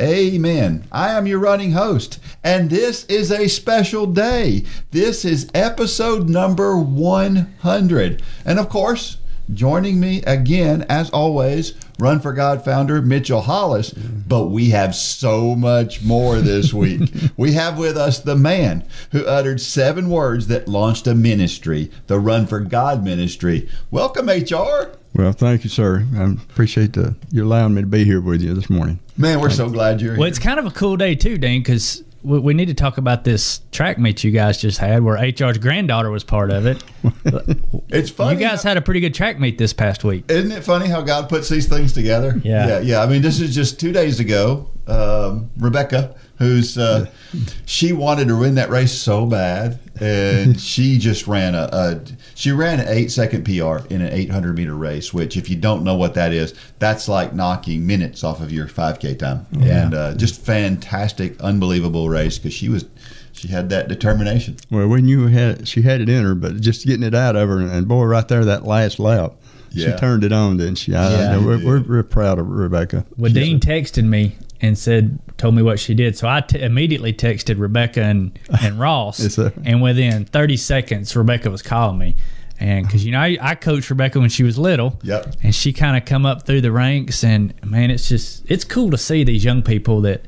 Amen. I am your running host, and this is a special day. This is episode number 100. And of course, joining me again, as always, Run for God founder Mitchell Hollis. But we have so much more this week. we have with us the man who uttered seven words that launched a ministry, the Run for God ministry. Welcome, HR. Well, thank you, sir. I appreciate the, you allowing me to be here with you this morning. Man, we're so glad you're here. Well, it's kind of a cool day too, Dan, because we, we need to talk about this track meet you guys just had, where HR's granddaughter was part of it. It's funny. You guys had a pretty good track meet this past week. Isn't it funny how God puts these things together? Yeah. yeah, yeah. I mean, this is just two days ago. Um, Rebecca, who's uh, she wanted to win that race so bad, and she just ran a, a she ran an eight second PR in an 800 meter race. Which, if you don't know what that is, that's like knocking minutes off of your 5K time, and uh, just fantastic, unbelievable race because she was she had that determination. Well, when you had, she had it in her, but just getting it out of her, and boy, right there, that last lap, Yeah. she turned it on, didn't she? I, Yeah. I- we're, we're, we're proud of Rebecca. Well, She's Dean texted me and said, told me what she did. So I t- immediately texted Rebecca and, and Ross. Yes, and within 30 seconds, Rebecca was calling me. And because, you know, I, I coached Rebecca when she was little. Yep. And she kind of come up through the ranks. And man, it's just, it's cool to see these young people that,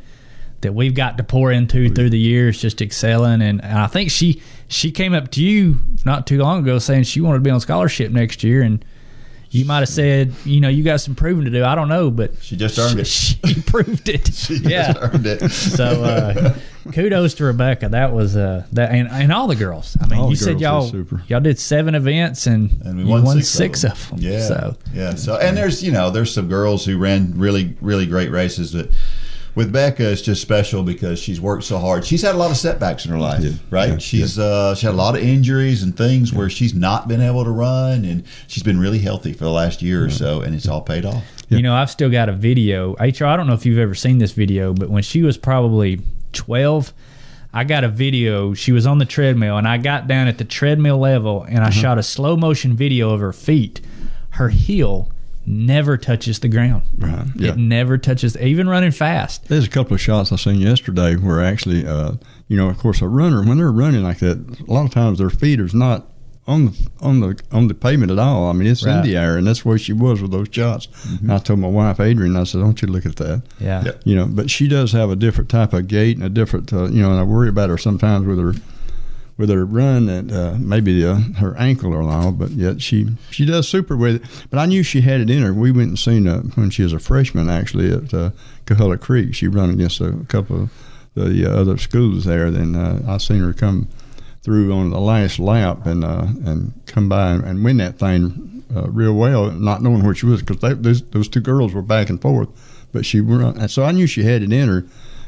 that we've got to pour into through the years, just excelling. And, and I think she, she came up to you not too long ago saying she wanted to be on scholarship next year. And, you might have said, you know, you got some proving to do. I don't know, but She just earned it. she proved it. She yeah. just earned it. So uh, kudos to Rebecca. That was uh, that, and, and all the girls. I mean, All you said y'all y'all did seven events and, and we you won, won, six, six, of, them. Yeah, So yeah. So and there's you know there's some girls who ran really really great races that. With Becca, it's just special because she's worked so hard. She's had a lot of setbacks in her life, Yeah. right? Yeah. She's uh, she had a lot of injuries and things where she's not been able to run, and she's been really healthy for the last year or so, and it's all paid off. you know, I've still got a video. HR, I don't know if you've ever seen this video, but when she was probably twelve. I got a video. She was on the treadmill, and I got down at the treadmill level, and I Mm-hmm. shot a slow motion video of her feet. Her heel never touches the ground. Right, yeah. It never touches, even running fast. There's a couple of shots I seen yesterday where actually, uh, you know, of course, a runner when they're running like that, a lot of times their feet is not on the on the on the pavement at all. I mean, it's Right. in the air, and that's where she was with those shots. I told my wife Adrian, I said, "Don't you look at that." Yeah. Yeah. You know, but she does have a different type of gait and a different, uh, you know, and I worry about her sometimes with her with her run and uh, maybe uh, her ankle or all, but yet she she does super with it. But I knew she had it in her. We went and seen her when she was a freshman actually at uh, Coahulla Creek. She run against a couple of the uh, other schools there. Then uh, I seen her come through on the last lap and uh, and come by and, and win that thing uh, real well, not knowing where she was because those those two girls were back and forth. But she run, and so I knew she had it in her,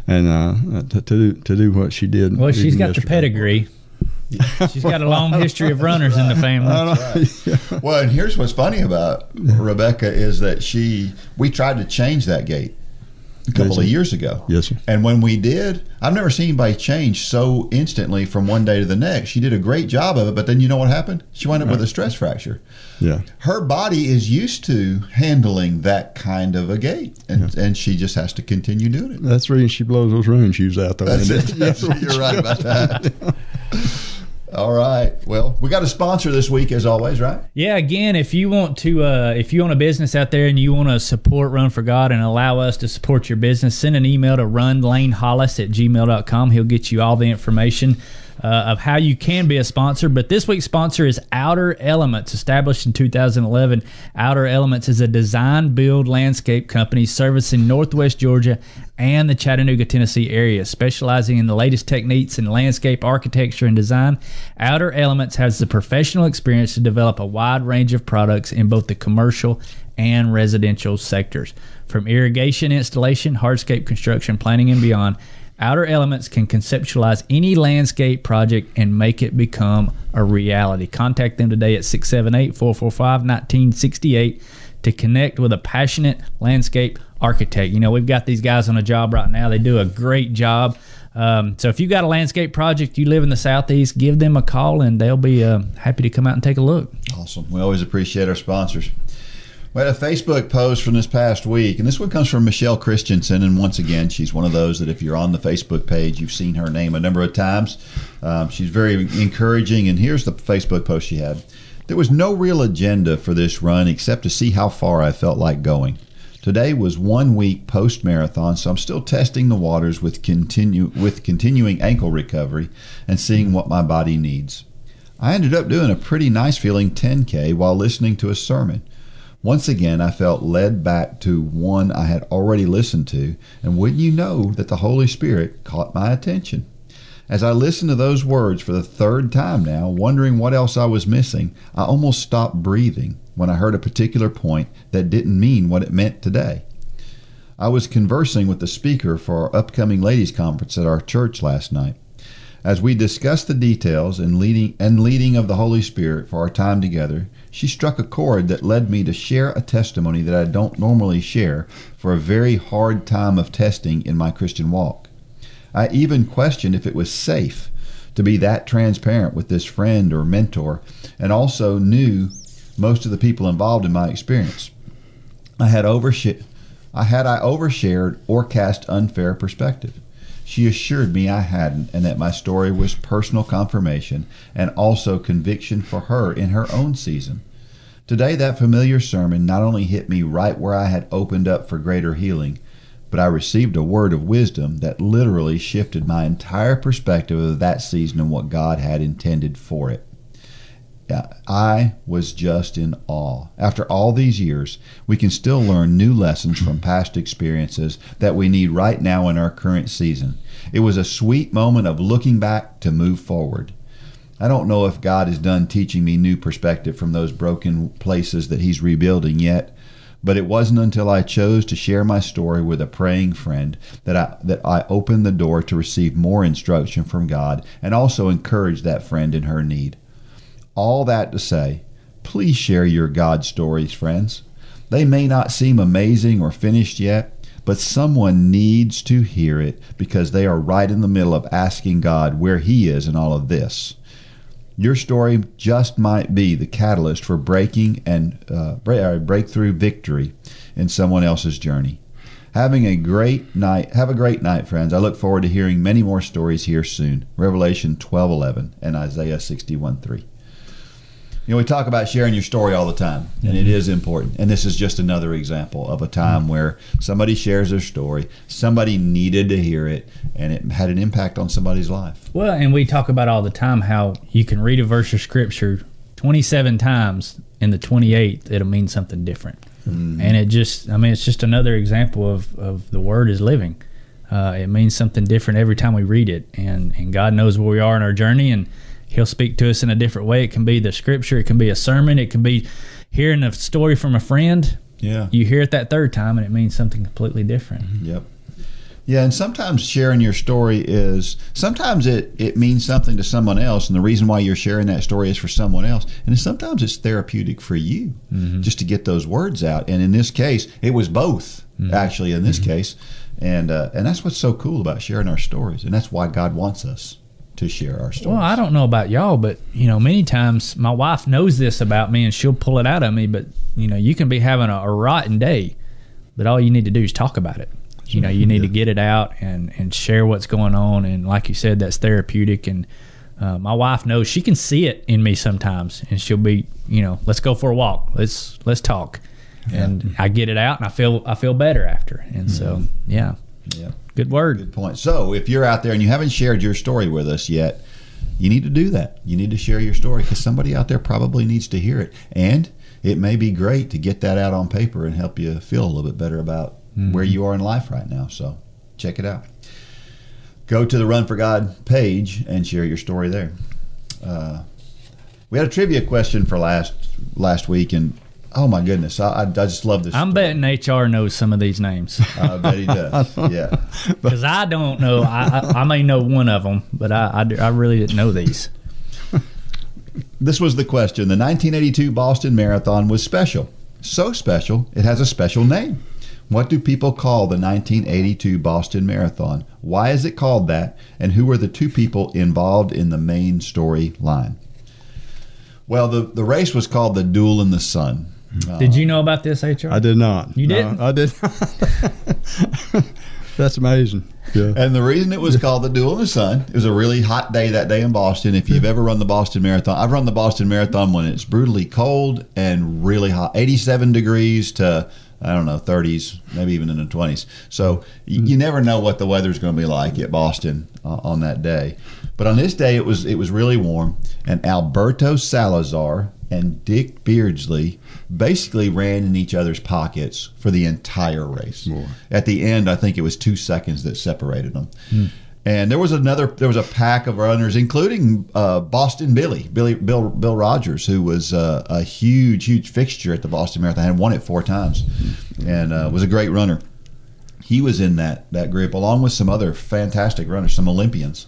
and uh, to, to do to do what she did. Well, she's got the pedigree. She's got a long history of runners in the family. Well, and here's what's funny about Rebecca is that she we tried to change that gait a couple Did of years ago. Yes, sir. And when we did, I've never seen anybody change so instantly from one day to the next. She did a great job of it, but then you know what happened? She wound up with a stress fracture. Yeah. Her body is used to handling that kind of a gait, and, and she just has to continue doing it. That's the reason she blows those running shoes out, though. That's isn't it. That's- you're right about that. All right. Well, we got a sponsor this week, as always, right? Yeah, again, if you want to, uh, if you own a business out there and you want to support Run for God and allow us to support your business, send an email to runlanehollis at gmail.com. He'll get you all the information uh, of how you can be a sponsor. But this week's sponsor is Outer Elements, established in 2011. Outer Elements is a design build landscape company servicing Northwest Georgia and the Chattanooga, Tennessee area, specializing in the latest techniques in landscape architecture and design. Outer Elements has the professional experience to develop a wide range of products in both the commercial and residential sectors. From irrigation installation, hardscape construction, planning, and beyond, Outer Elements can conceptualize any landscape project and make it become a reality. Contact them today at 678 445 1968 to connect with a passionate landscape architect. You know, we've got these guys on a job right now, they do a great job. Um, so if you got a landscape project, you live in the southeast, give them a call and they'll be uh, happy to come out and take a look. Awesome. We always appreciate our sponsors. We had a Facebook post from this past week, and this one comes from Michelle Christensen. And once again, she's one of those that if you're on the Facebook page, you've seen her name a number of times. Um, she's very encouraging. And here's the Facebook post she had There was no real agenda for this run except to see how far I felt like going. Today was one week post marathon, so I'm still testing the waters with continue with continuing ankle recovery and seeing what my body needs. I ended up doing a pretty nice feeling 10K while listening to a sermon. Once again, I felt led back to one I had already listened to, and wouldn't you know that the Holy Spirit caught my attention? As I listened to those words for the third time now, wondering what else I was missing, I almost stopped breathing when I heard a particular point that didn't mean what it meant today. I was conversing with the speaker for our upcoming ladies' conference at our church last night. As we discussed the details and leading and leading of the Holy Spirit for our time together, she struck a chord that led me to share a testimony that I don't normally share for a very hard time of testing in my Christian walk. I even questioned if it was safe to be that transparent with this friend or mentor, and also knew most of the people involved in my experience. I had overshared, I had I overshared or cast unfair perspective. She assured me I hadn't, and that my story was personal confirmation and also conviction for her in her own season. Today, that familiar sermon not only hit me right where I had opened up for greater healing, but I received a word of wisdom that literally shifted my entire perspective of that season and what God had intended for it. I was just in awe. After all these years, we can still learn new lessons from past experiences that we need right now in our current season. It was a sweet moment of looking back to move forward. I don't know if God is done teaching me new perspective from those broken places that He's rebuilding yet, but it wasn't until I chose to share my story with a praying friend that I that I opened the door to receive more instruction from God and also encourage that friend in her need. All that to say, please share your God stories, friends. They may not seem amazing or finished yet, but someone needs to hear it because they are right in the middle of asking God where He is in all of this. Your story just might be the catalyst for breaking and uh, uh, breakthrough victory in someone else's journey. Having a great night. Have a great night, friends. I look forward to hearing many more stories here soon. Revelation 12:11 and Isaiah 61:3. You know, we talk about sharing your story all the time, and mm-hmm. it is important. And this is just another example of a time mm-hmm. where somebody shares their story, somebody needed to hear it, and it had an impact on somebody's life. Well, and we talk about all the time how you can read a verse of scripture 27 times, in the 28th, it'll mean something different. Mm-hmm. And it just, I mean, it's just another example of, of the word is living. Uh, it means something different every time we read it, and, and God knows where we are in our journey, and he'll speak to us in a different way. It can be the scripture, it can be a sermon, it can be hearing a story from a friend. Yeah. You hear it that third time and it means something completely different. Mm-hmm. Yep. Yeah, and sometimes sharing your story is sometimes it, it means something to someone else, and the reason why you're sharing that story is for someone else. And sometimes it's therapeutic for you mm-hmm. just to get those words out. And in this case, it was both mm-hmm. actually. In this mm-hmm. case, and uh, and that's what's so cool about sharing our stories, and that's why God wants us to share our stories. Well, I don't know about y'all, but you know, many times my wife knows this about me, and she'll pull it out of me. But you know, you can be having a, a rotten day, but all you need to do is talk about it. You know, you need yeah. to get it out and and share what's going on. And like you said, that's therapeutic. And uh, my wife knows she can see it in me sometimes, and she'll be, you know, let's go for a walk. Let's let's talk. Yeah. And I get it out, and I feel I feel better after. And mm-hmm. so, yeah. Yeah. Good word. Good point. So, if you're out there and you haven't shared your story with us yet, you need to do that. You need to share your story because somebody out there probably needs to hear it. And it may be great to get that out on paper and help you feel a little bit better about mm-hmm. where you are in life right now. So, check it out. Go to the Run for God page and share your story there. Uh, we had a trivia question for last last week, and oh my goodness, I, I, I just love this. I'm story. betting HR knows some of these names I bet he does. yeah. because I don't know. I, I, I may know one of them, but I, I, I really didn't know these. This was the question. The 1982 Boston Marathon was special. So special, it has a special name. What do people call the 1982 Boston Marathon? Why is it called that? And who were the two people involved in the main storyline? Well, the, the race was called the Duel in the Sun. Did you know about this, HR? I did not. You No, didn't? I did. That's amazing. Yeah. And the reason it was called the Duel in the Sun, it was a really hot day that day in Boston. If you've ever run the Boston Marathon, I've run the Boston Marathon when it's brutally cold and really hot, 87 degrees to I don't know, 30s, maybe even in the 20s. So you, you never know what the weather's going to be like at Boston uh, on that day. But on this day, it was it was really warm, and Alberto Salazar and Dick Beardsley basically ran in each other's pockets for the entire race. At the end, I think it was two seconds that separated them. And there was another, there was a pack of runners, including uh, Boston Billy, Billy, Bill, Bill Rodgers, who was uh, a huge, huge fixture at the Boston Marathon, had won it four times, and uh, was a great runner. He was in that that group along with some other fantastic runners, some Olympians,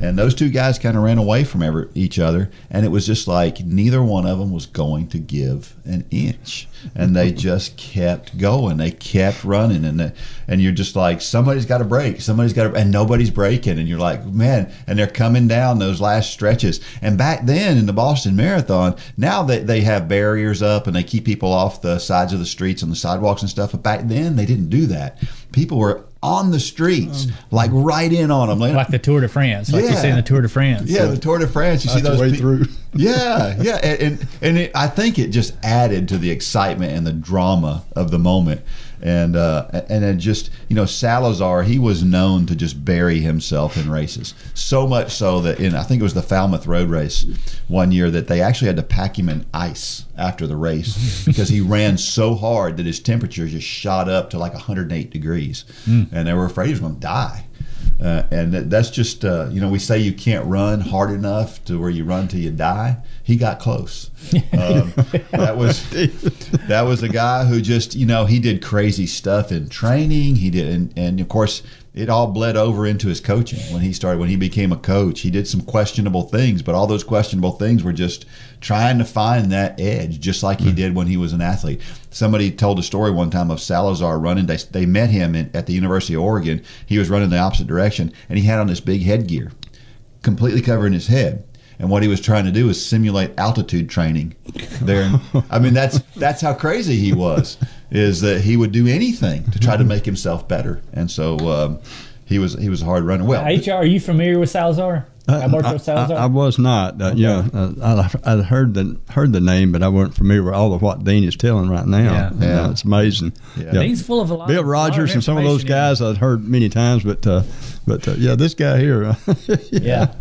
and those two guys kind of ran away from ever, each other, and it was just like neither one of them was going to give an inch, and they just kept going, they kept running, and they, and you're just like somebody's got to break, somebody's got to, and nobody's breaking, and you're like man, and they're coming down those last stretches, and back then in the Boston Marathon, now that they have barriers up and they keep people off the sides of the streets and the sidewalks and stuff, but back then they didn't do that. People were on the streets, like right in on them. like the Tour de France, like you Yeah. see in the Tour de France. Yeah, the Tour de France. You see those way pe- through. Yeah, yeah, and and, and it, I think it just added to the excitement and the drama of the moment, and uh, and it just you know Salazar he was known to just bury himself in races so much so that in I think it was the Falmouth Road Race one year that they actually had to pack him in ice after the race because he ran so hard that his temperature just shot up to like 108 degrees, and they were afraid he was going to die. Uh, and that's just uh, you know we say you can't run hard enough to where you run till you die. He got close. Um, that was that was a guy who just you know he did crazy stuff in training. He did, and, and of course it all bled over into his coaching when he started when he became a coach. He did some questionable things, but all those questionable things were just trying to find that edge, just like he did when he was an athlete. Somebody told a story one time of Salazar running. They, they met him in, at the University of Oregon. He was running the opposite direction, and he had on this big headgear, completely covering his head. And what he was trying to do was simulate altitude training there. I mean, that's that's how crazy he was. Is that he would do anything to try to make himself better, and so um, he was he was a hard runner. Well, HR, are you familiar with Salazar? Alberto I, Salazar? I was not. Uh, Yeah, uh, I, I heard the heard the name, but I wasn't familiar with all of what Dean is telling right now. Yeah. And, uh, Yeah. it's amazing. Yeah. He's full of a lot. Bill a lot of Rodgers and some of those guys I've heard many times, but uh, but uh, yeah, this guy here. uh, Yeah.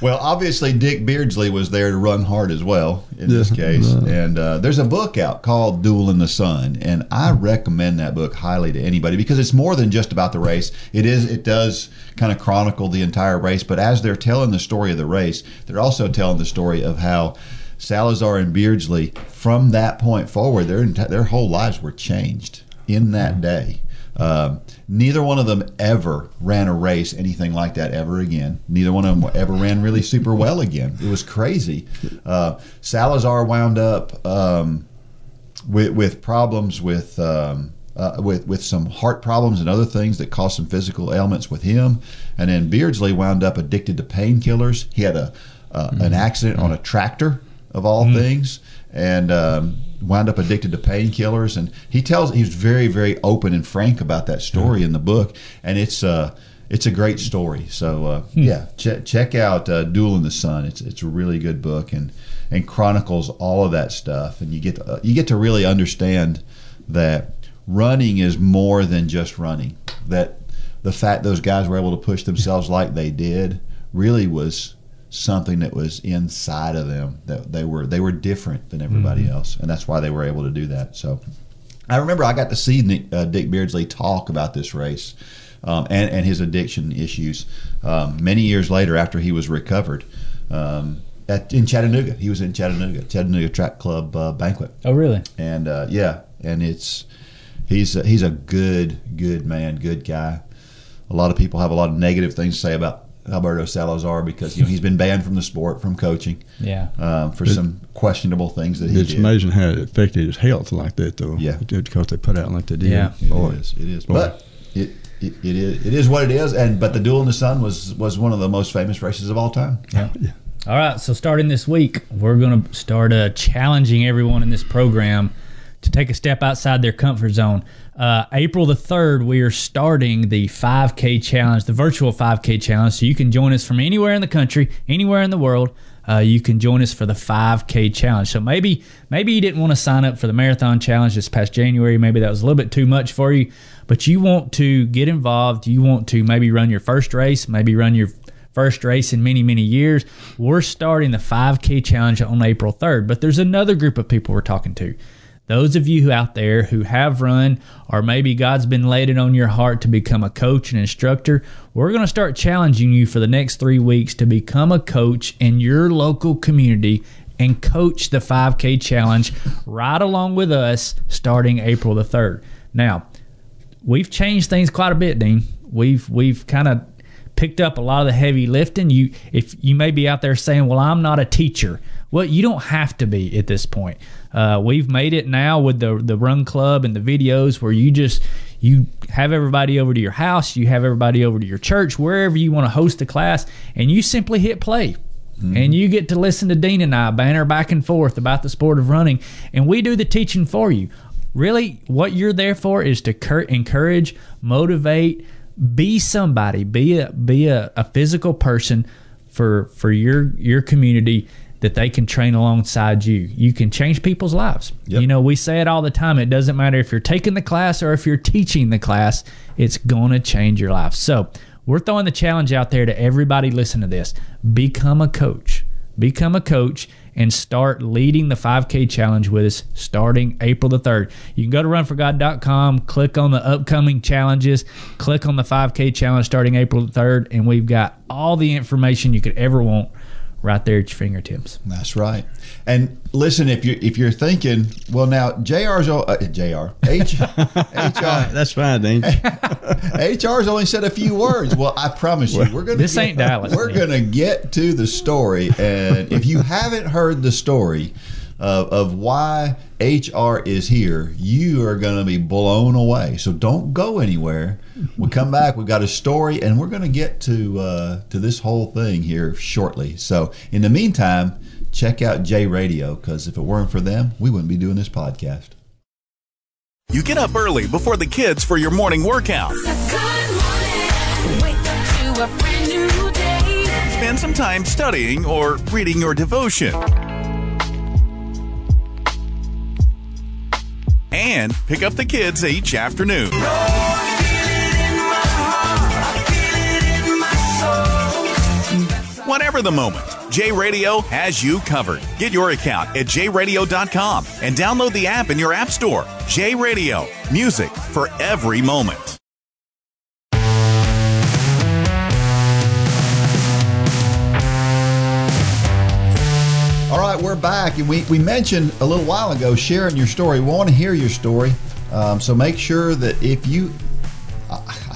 Well, obviously, Dick Beardsley was there to run hard as well in this Yeah. case. And uh, there's a book out called Duel in the Sun, and I recommend that book highly to anybody because it's more than just about the race. It is. It does kind of chronicle the entire race, but as they're telling the story of the race, they're also telling the story of how. Salazar and Beardsley, from that point forward, their their whole lives were changed in that day. Um, neither one of them ever ran a race anything like that ever again. Neither one of them ever ran really super well again. It was crazy. Uh, Salazar wound up um, with, with problems with. Um, uh, with with some heart problems and other things that caused some physical ailments with him, and then Beardsley wound up addicted to painkillers. He had a uh, an accident on a tractor of all things, and um, wound up addicted to painkillers. And he tells he's very very open and frank about that story in the book, and it's uh it's a great story. So uh, yeah, check check out uh, Duel in the Sun. It's it's a really good book and and chronicles all of that stuff, and you get to, uh, you get to really understand that running is more than just running. That the fact those guys were able to push themselves like they did really was something that was inside of them that they were they were different than everybody else and that's why they were able to do that so i remember i got to see Nick, uh, dick beardsley talk about this race um, and, and his addiction issues um, many years later after he was recovered um, at in Chattanooga. He was in Chattanooga, Chattanooga Track Club uh, banquet, Oh, really? and uh, yeah, and it's he's a, he's a good good man, good guy. A lot of people have a lot of negative things to say about Alberto Salazar because you know he's been banned from the sport, from coaching, Yeah. um, for some questionable things that he It's did. amazing how it affected his health like that, though. Yeah. because they put out like they did. Yeah. It Boy. is. It is. Boy. But it, it, it is. It is what it is. And but the Duel in the Sun was was one of the most famous races of all time. Yeah. All right. So starting this week, we're going to start uh, challenging everyone in this program to take a step outside their comfort zone. Uh, April the third, we are starting the 5K challenge, the virtual 5K challenge. So you can join us from anywhere in the country, anywhere in the world. Uh, you can join us for the 5K challenge. So maybe maybe you didn't want to sign up for the marathon challenge this past January. Maybe that was a little bit too much for you, but you want to get involved. You want to maybe run your first race, maybe run your first race in many, many years. We're starting the 5K challenge on April 3rd, but there's another group of people we're talking to. Those of you out there who have run, or maybe God's been laid it on your heart to become a coach and instructor, we're going to start challenging you for the next three weeks to become a coach in your local community and coach the 5K challenge right along with us starting April the 3rd. Now, we've changed things quite a bit, Dean. We've we've kind of picked up a lot of the heavy lifting. You if you may be out there saying, "Well, I'm not a teacher." Well, you don't have to be at this point. Uh, we've made it now with the the run club and the videos where you just you have everybody over to your house, you have everybody over to your church, wherever you want to host a class, and you simply hit play. And you get to listen to Dean and I banter back and forth about the sport of running, and we do the teaching for you. Really, what you're there for is to cur- encourage, motivate, be somebody, be a be a, a physical person for for your your community that they can train alongside you. You can change people's lives. Yep. You know, we say it all the time. It doesn't matter if you're taking the class or if you're teaching the class, it's going to change your life. So, we're throwing the challenge out there to everybody listen to this. Become a coach. Become a coach and start leading the 5K challenge with us starting April the 3rd. You can go to runforgod.com, click on the upcoming challenges, click on the 5K challenge starting April the 3rd, and we've got all the information you could ever want right there at your fingertips. That's right. And listen, if you if you're thinking, well, now Jr's uh, Jr. H HR That's fine, Dean. HR's only said a few words. Well, I promise you, we're gonna This get, ain't Dallas, We're man. gonna get to the story, and if you haven't heard the story of, of why HR is here, you are gonna be blown away. So don't go anywhere. We come back. We've got a story, and we're gonna get to uh, to this whole thing here shortly. So in the meantime, check out J Radio because if it weren't for them, we wouldn't be doing this podcast. You get up early before the kids for your morning workout. Morning. Wake up to a brand new day. Spend some time studying or reading your devotion. And pick up the kids each afternoon. Whatever the moment, J Radio has you covered. Get your account at jradio.com and download the app in your app store. J Radio, music for every moment. All right, we're back, and we, we mentioned a little while ago sharing your story. We want to hear your story, um, so make sure that if you,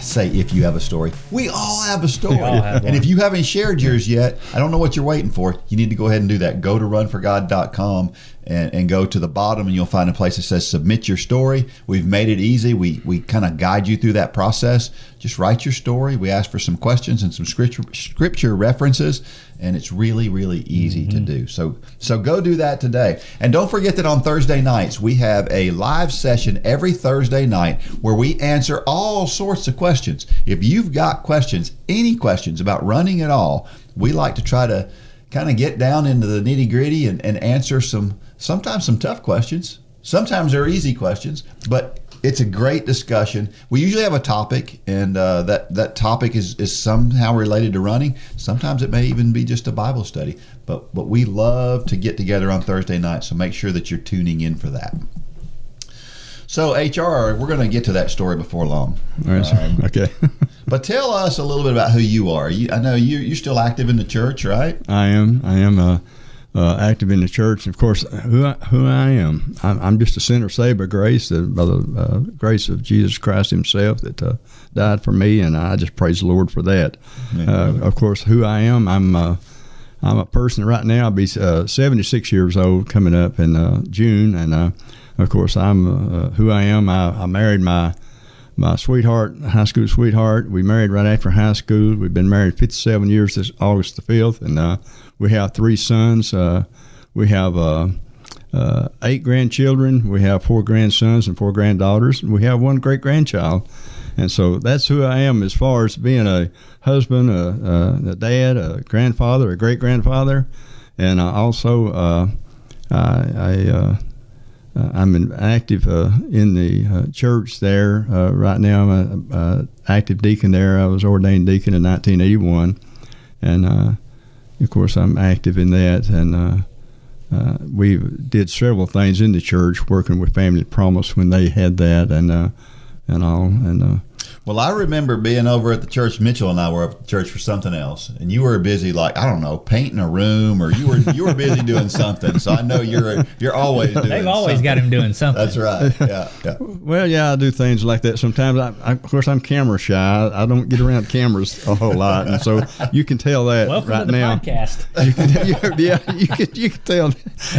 say if you have a story, we all have a story. have and if you haven't shared yours yet, I don't know what you're waiting for. You need to go ahead and do that. Go to runforgod.com and, and go to the bottom, and you'll find a place that says submit your story. We've made it easy. We, we kind of guide you through that process. Just write your story. We ask for some questions and some scripture, scripture references, and it's really, really easy to mm-hmm. do. So, so go do that today. And don't forget that on Thursday nights, we have a live session every Thursday night where we answer all sorts of questions. If you've got questions, any questions about running at all, we like to try to kind of get down into the nitty gritty and, and answer some, sometimes some tough questions. Sometimes they're easy questions, but it's a great discussion. We usually have a topic, and uh, that that topic is, is somehow related to running. Sometimes it may even be just a Bible study. But but we love to get together on Thursday night, so make sure that you're tuning in for that. So HR, we're going to get to that story before long. All right, okay. But tell us a little bit about who you are. You, I know you you're still active in the church, right? I am. I am. Uh, uh, active in the church. Of course, who I, who I am, I'm, I'm just a sinner saved by grace, uh, by the uh, grace of Jesus Christ Himself that uh, died for me, and I just praise the Lord for that. Uh, of course, who I am, I'm. Uh, I'm a person right now. I'll be uh, 76 years old coming up in uh, June, and uh, of course, I'm uh, who I am. I, I married my my sweetheart, high school sweetheart. We married right after high school. We've been married 57 years this August the 5th, and uh, we have three sons. Uh, we have uh, uh, eight grandchildren. We have four grandsons and four granddaughters. And we have one great grandchild. And so that's who I am as far as being a husband, a, a, dad, a grandfather, a great grandfather, and uh, also uh, I. I uh, I'm an active uh, in the uh, church there uh, right now. I'm a, a active deacon there. I was ordained deacon in 1981, and uh, of course I'm active in that. And we did several things in the church, working with Family Promise when they had that, and and all. And Well, I remember being over at the church. Mitchell and I were up at the church for something else, and you were busy, like I don't know, painting a room, or you were you were busy doing something. So I know you're you're always doing. They've always something. got him doing something. That's right. Yeah, yeah. well, yeah, I do things like that sometimes. I, I, of course, I'm camera shy. I, I don't get around cameras a whole lot, and so you can tell that Welcome right to the now. podcast. you can, yeah, yeah, you can you can tell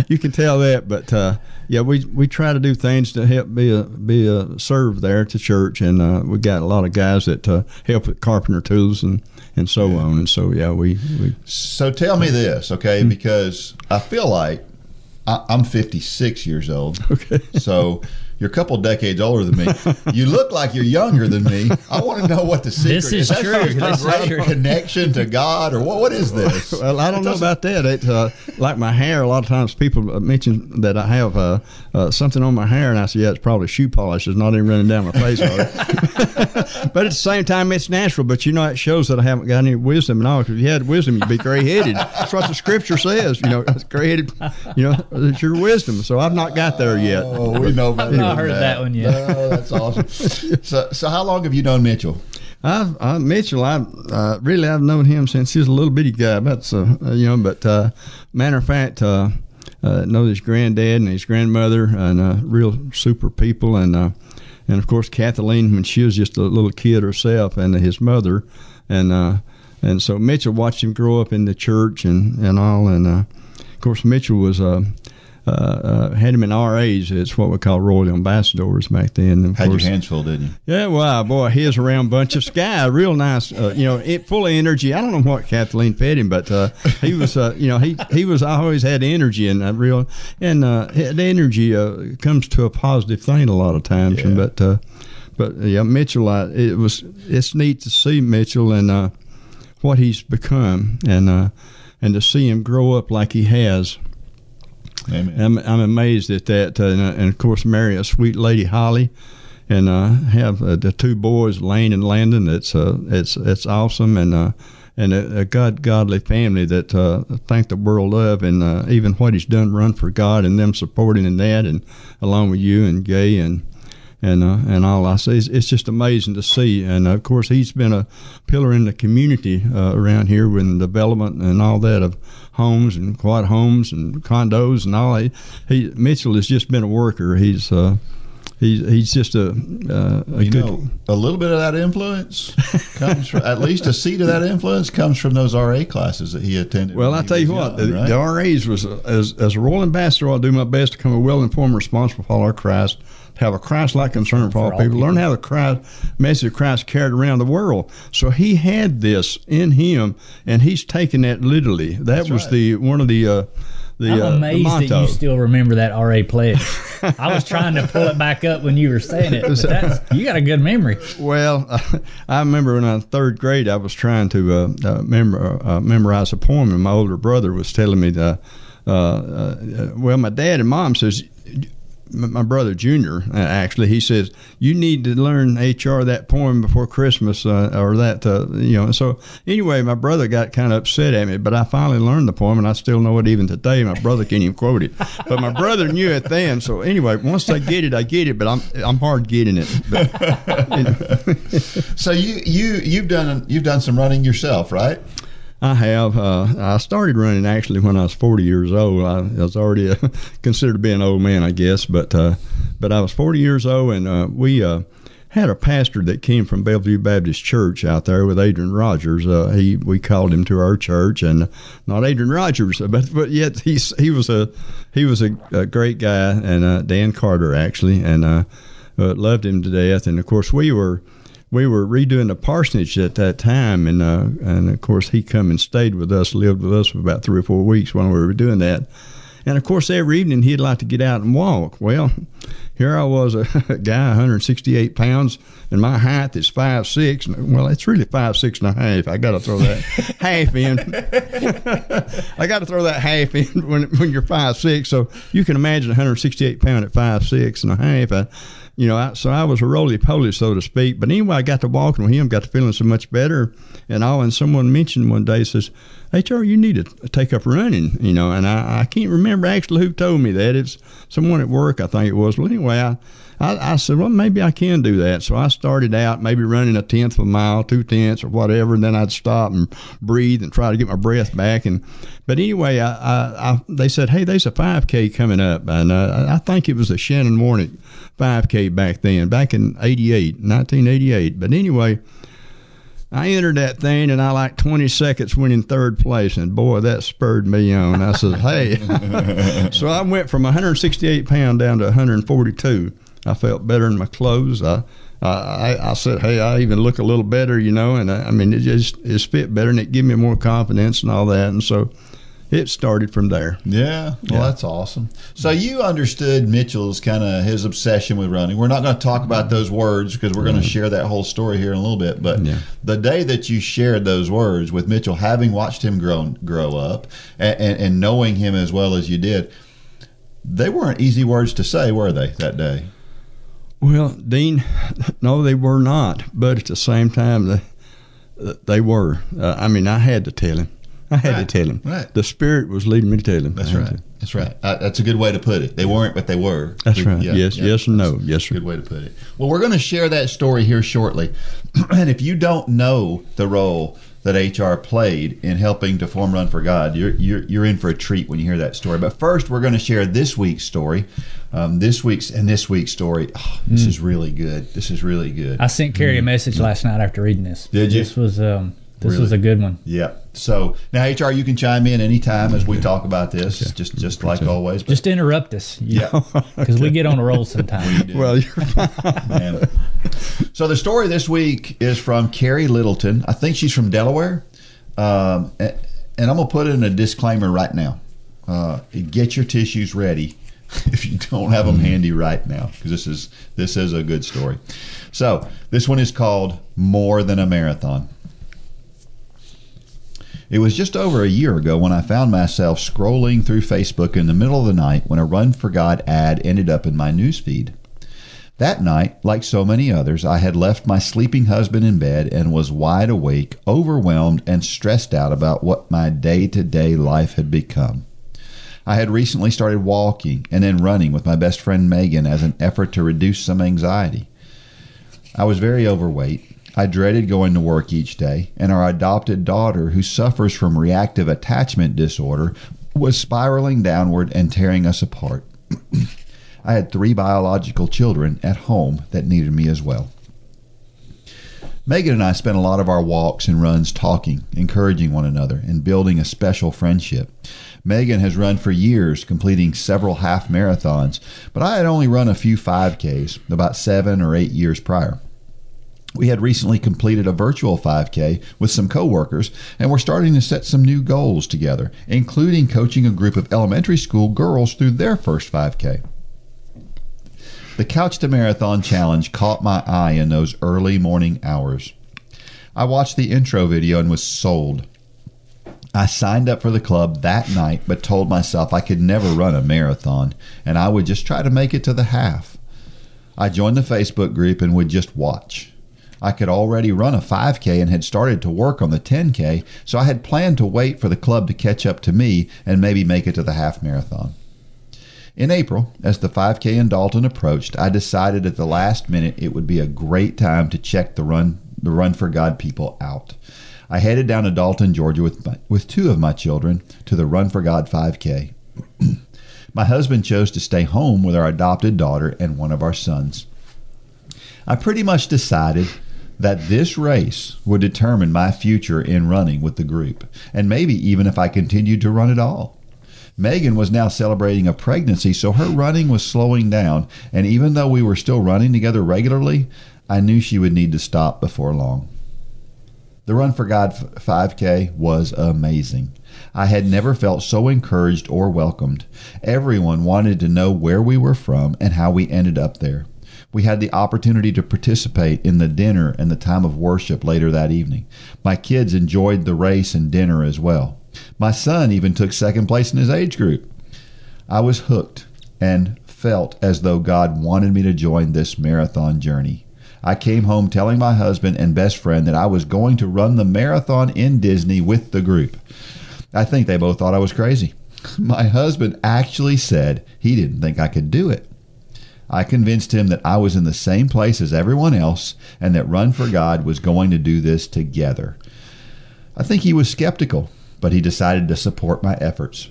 you can tell that, but uh, yeah, we we try to do things to help be a be a serve there at the church, and uh, we got a lot of guys that uh, help with carpenter tools and and so on, and so yeah, we we So tell me this, okay? Hmm. Because I feel like I, I'm 56 years old. Okay. So you're a couple decades older than me. You look like you're younger than me. I want to know what the secret This is that true. just a This is great true. connection to God, or what? What is this? Well, I don't know about that. It, uh, like my hair, a lot of times people uh, mention that I have uh, uh, something on my hair, and I say, yeah, it's probably shoe polish. It's not even running down my face. but at the same time, it's natural. But you know, it shows that I haven't got any wisdom at all. Because if you had wisdom, you'd be gray headed. That's what the scripture says. You know, gray headed. You know, it's your wisdom. So I've not got there yet. Oh, we know better. I've not heard that one yet. Oh, that's awesome. so, so how long have you known Mitchell? I've, I, Mitchell, I uh, really I've known him since he was a little bitty guy. But so uh, you know, but uh, matter of fact, uh, uh, know his granddad and his grandmother and uh, real super people, and uh, and of course Kathleen when she was just a little kid herself, and his mother, and uh, and so Mitchell watched him grow up in the church and and all, and uh, of course Mitchell was. Uh, uh, uh, had him in RAs. It's what we call Royal Ambassadors back then. Of Had your hands full, didn't you? yeah, well, boy, he is around bunch of sky, real nice, uh, you know, it, full of energy. I don't know what Kathleen fed him, but uh, he was, uh, you know, he he was I always had energy and uh, real, and uh, the energy uh, comes to a positive thing a lot of times. And, but uh, but yeah, Mitchell, I, it was it's neat to see Mitchell and uh, what he's become, and uh, and to see him grow up like he has. Amen. I'm, I'm amazed at that. Uh, and, uh, and of course, marry a sweet lady, Holly, and uh, have uh, the two boys, Lane and Landon. It's uh, it's it's awesome, and uh, and a, a God godly family that uh, thank the world of, and uh, even what he's done, run for God, and them supporting in that, and along with you and Gay and. And uh, and all I say is it's just amazing to see, and of course he's been a pillar in the community uh, around here with development and all that of homes and quiet homes and condos and all. He, he Mitchell has just been a worker. He's uh, he's he's just a uh, a you good. know, a little bit of that influence comes from, at least a seed of that influence comes from those RA classes that he attended. Well, I tell you what, young, the, right? the RAs was uh, as as a royal ambassador. I'll do my best to become a well-informed, responsible follower of Christ. Have a Christ-like concern for all, all people. Learn how the Christ message of Christ carried around the world. So he had this in him, and he's taken that literally. That That's was right. the one of the uh, the, I'm uh, the amazed that you still remember that RA pledge. I was trying to pull it back up when you were saying it, that's, you got a good memory. Well, I remember when I was in third grade, I was trying to uh, uh, memor, uh, memorize a poem, and my older brother was telling me that. Uh, uh, well, my dad and mom says. My brother Junior, uh, actually, he says you need to learn HR that poem before Christmas, uh, or that uh, you know. So anyway, my brother got kind of upset at me, but I finally learned the poem, and I still know it even today. My brother can't even quote it, but my brother knew it then. So anyway, once I get it, I get it, but I'm I'm hard getting it. But, So you you you've done you've done some running yourself, right? I have. Uh, I started running actually when I was 40 years old. I, I was already uh, considered to be an old man, I guess. But uh, but I was 40 years old, and uh, we uh, had a pastor that came from Bellevue Baptist Church out there with Adrian Rogers. Uh, he we called him to our church, and not Adrian Rogers, but but yet he's he was a he was a, a great guy, and Dan Carter actually, and loved him to death. And of course, we were we were redoing the parsonage at that time, and uh, and of course he come and stayed with us, lived with us for about three or four weeks while we were doing that. And of course, every evening he'd like to get out and walk. Well, here I was, a guy, 168 pounds, and my height is five six. Well, it's really five six and a half. I got to throw that half in. I got to throw that half in when when you're five six. So you can imagine 168 pound at five six and a half. I, you know, I, so I was a roly poly, so to speak. But anyway, I got to walking with him, got to feeling so much better, and all. And someone mentioned one day says, Hey, "HR, you need to take up running." You know, and I, I can't remember actually who told me that. It's someone at work, I think it was. Well, anyway, I. I, I said, well, maybe I can do that. So I started out maybe running a tenth of a mile, two tenths, or whatever, and then I'd stop and breathe and try to get my breath back. And but anyway, I, I, I they said, hey, there's a 5K coming up, and uh, I think it was the Shannon Warnick 5K back then, back in 88, 1988. But anyway, I entered that thing and I like 20 seconds went in third place, and boy, that spurred me on. I said, hey. so I went from 168 pound down to 142. I felt better in my clothes. I, I, I said, hey, I even look a little better, you know, and I, I mean, it just it fit better and it gave me more confidence and all that. And so it started from there. Yeah, well, Yeah. that's awesome. So you understood Mitchell's kind of his obsession with running. We're not going to talk about those words because we're going to mm-hmm. share that whole story here in a little bit. But Yeah. the day that you shared those words with Mitchell, having watched him grow grow up and, and, and knowing him as well as you did, they weren't easy words to say, were they? That day. Well, Dean, no, they were not. But at the same time, they, they were. Uh, I mean, I had to tell him. I had Right, to tell him. right. The Spirit was leading me to tell him. That's right. to. That's right. Uh, that's a good way to put it. They weren't, but they were. That's We- right. yeah, yes, yeah. yes, and no. Yes, sir. Good way to put it. Well, we're going to share that story here shortly. and if you don't know the role that HR played in helping to form Run for God, you're, you're, you're in for a treat when you hear that story. But first, we're going to share this week's story. Um, this week's and this week's story. oh, this is really good. This is really good. I sent Carrie a message last night after reading this. Did you? This was um, this Really? was a good one. yeah. So now, HR, you can chime in anytime as we talk about this, just just like always. But Just interrupt us, yeah. because we get on a roll sometimes. Well, you're fine. So the story this week is from Carrie Littleton. I think she's from Delaware. Um, a- and I'm gonna put in a disclaimer right now. Uh, get your tissues ready if you don't have them handy right now, because this is this is a good story. So this one is called "More Than a Marathon." It was just over a year ago when I found myself scrolling through Facebook in the middle of the night when a Run for God ad ended up in my newsfeed. That night, like so many others, I had left my sleeping husband in bed and was wide awake, overwhelmed, and stressed out about what my day to day life had become. I had recently started walking and then running with my best friend Megan as an effort to reduce some anxiety. I was very overweight. I dreaded going to work each day, and our adopted daughter, who suffers from reactive attachment disorder, was spiraling downward and tearing us apart. I had three biological children at home that needed me as well. Megan and I spent a lot of our walks and runs talking, encouraging one another, and building a special friendship. Megan has run for years, completing several half marathons, but I had only run a few 5Ks, about seven or eight years prior. We had recently completed a virtual 5K with some coworkers, and we're starting to set some new goals together, including coaching a group of elementary school girls through their first 5K. The Couch to Marathon Challenge caught my eye in those early morning hours. I watched the intro video and was sold. I signed up for the club that night, but told myself I could never run a marathon, and I would just try to make it to the half. I joined the Facebook group and would just watch. I could already run a 5K and had started to work on the 10K, so I had planned to wait for the club to catch up to me and maybe make it to the half marathon. In April, as the 5K in Dalton approached, I decided at the last minute it would be a great time to check the run the Run for God people out. I headed down to Dalton, Georgia with, my, with two of my children to the Run for God 5K. my husband chose to stay home with our adopted daughter and one of our sons. I pretty much decided that this race would determine my future in running with the group, and maybe even if I continued to run at all. Megan was now celebrating a pregnancy, so her running was slowing down, and even though we were still running together regularly, I knew she would need to stop before long. The Run for God 5K was amazing. I had never felt so encouraged or welcomed. Everyone wanted to know where we were from and how we ended up there. We had the opportunity to participate in the dinner and the time of worship later that evening. My kids enjoyed the race and dinner as well. My son even took second place in his age group. I was hooked and felt as though God wanted me to join this marathon journey. I came home telling my husband and best friend that I was going to run the marathon in Disney with the group. I think they both thought I was crazy. My husband actually said he didn't think I could do it. I convinced him that I was in the same place as everyone else and that Run for God was going to do this together. I think he was skeptical, but he decided to support my efforts.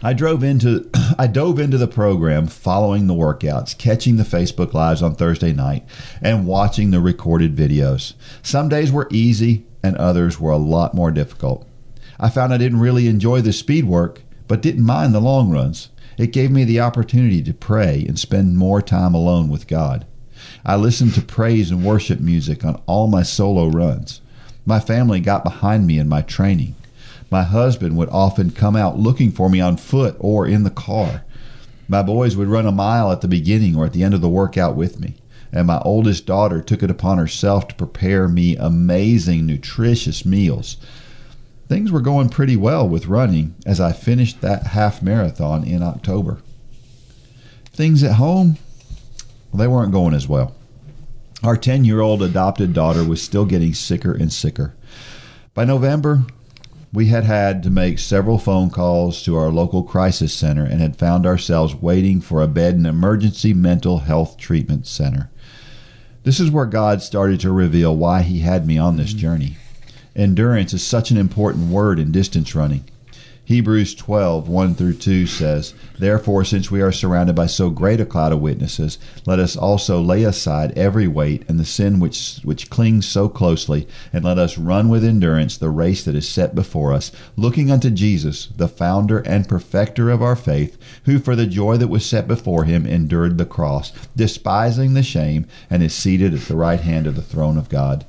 I drove into I dove into the program following the workouts, catching the Facebook lives on Thursday night and watching the recorded videos. Some days were easy and others were a lot more difficult. I found I didn't really enjoy the speed work, but didn't mind the long runs. It gave me the opportunity to pray and spend more time alone with God. I listened to praise and worship music on all my solo runs. My family got behind me in my training. My husband would often come out looking for me on foot or in the car. My boys would run a mile at the beginning or at the end of the workout with me. And my oldest daughter took it upon herself to prepare me amazing, nutritious meals. Things were going pretty well with running as I finished that half marathon in October. Things at home, well, they weren't going as well. Our 10 year old adopted daughter was still getting sicker and sicker. By November, we had had to make several phone calls to our local crisis center and had found ourselves waiting for a bed in an emergency mental health treatment center. This is where God started to reveal why He had me on this mm-hmm. journey. Endurance is such an important word in distance running. Hebrews 12, 1 through 2 says, Therefore, since we are surrounded by so great a cloud of witnesses, let us also lay aside every weight and the sin which, which clings so closely, and let us run with endurance the race that is set before us, looking unto Jesus, the founder and perfecter of our faith, who for the joy that was set before him endured the cross, despising the shame, and is seated at the right hand of the throne of God.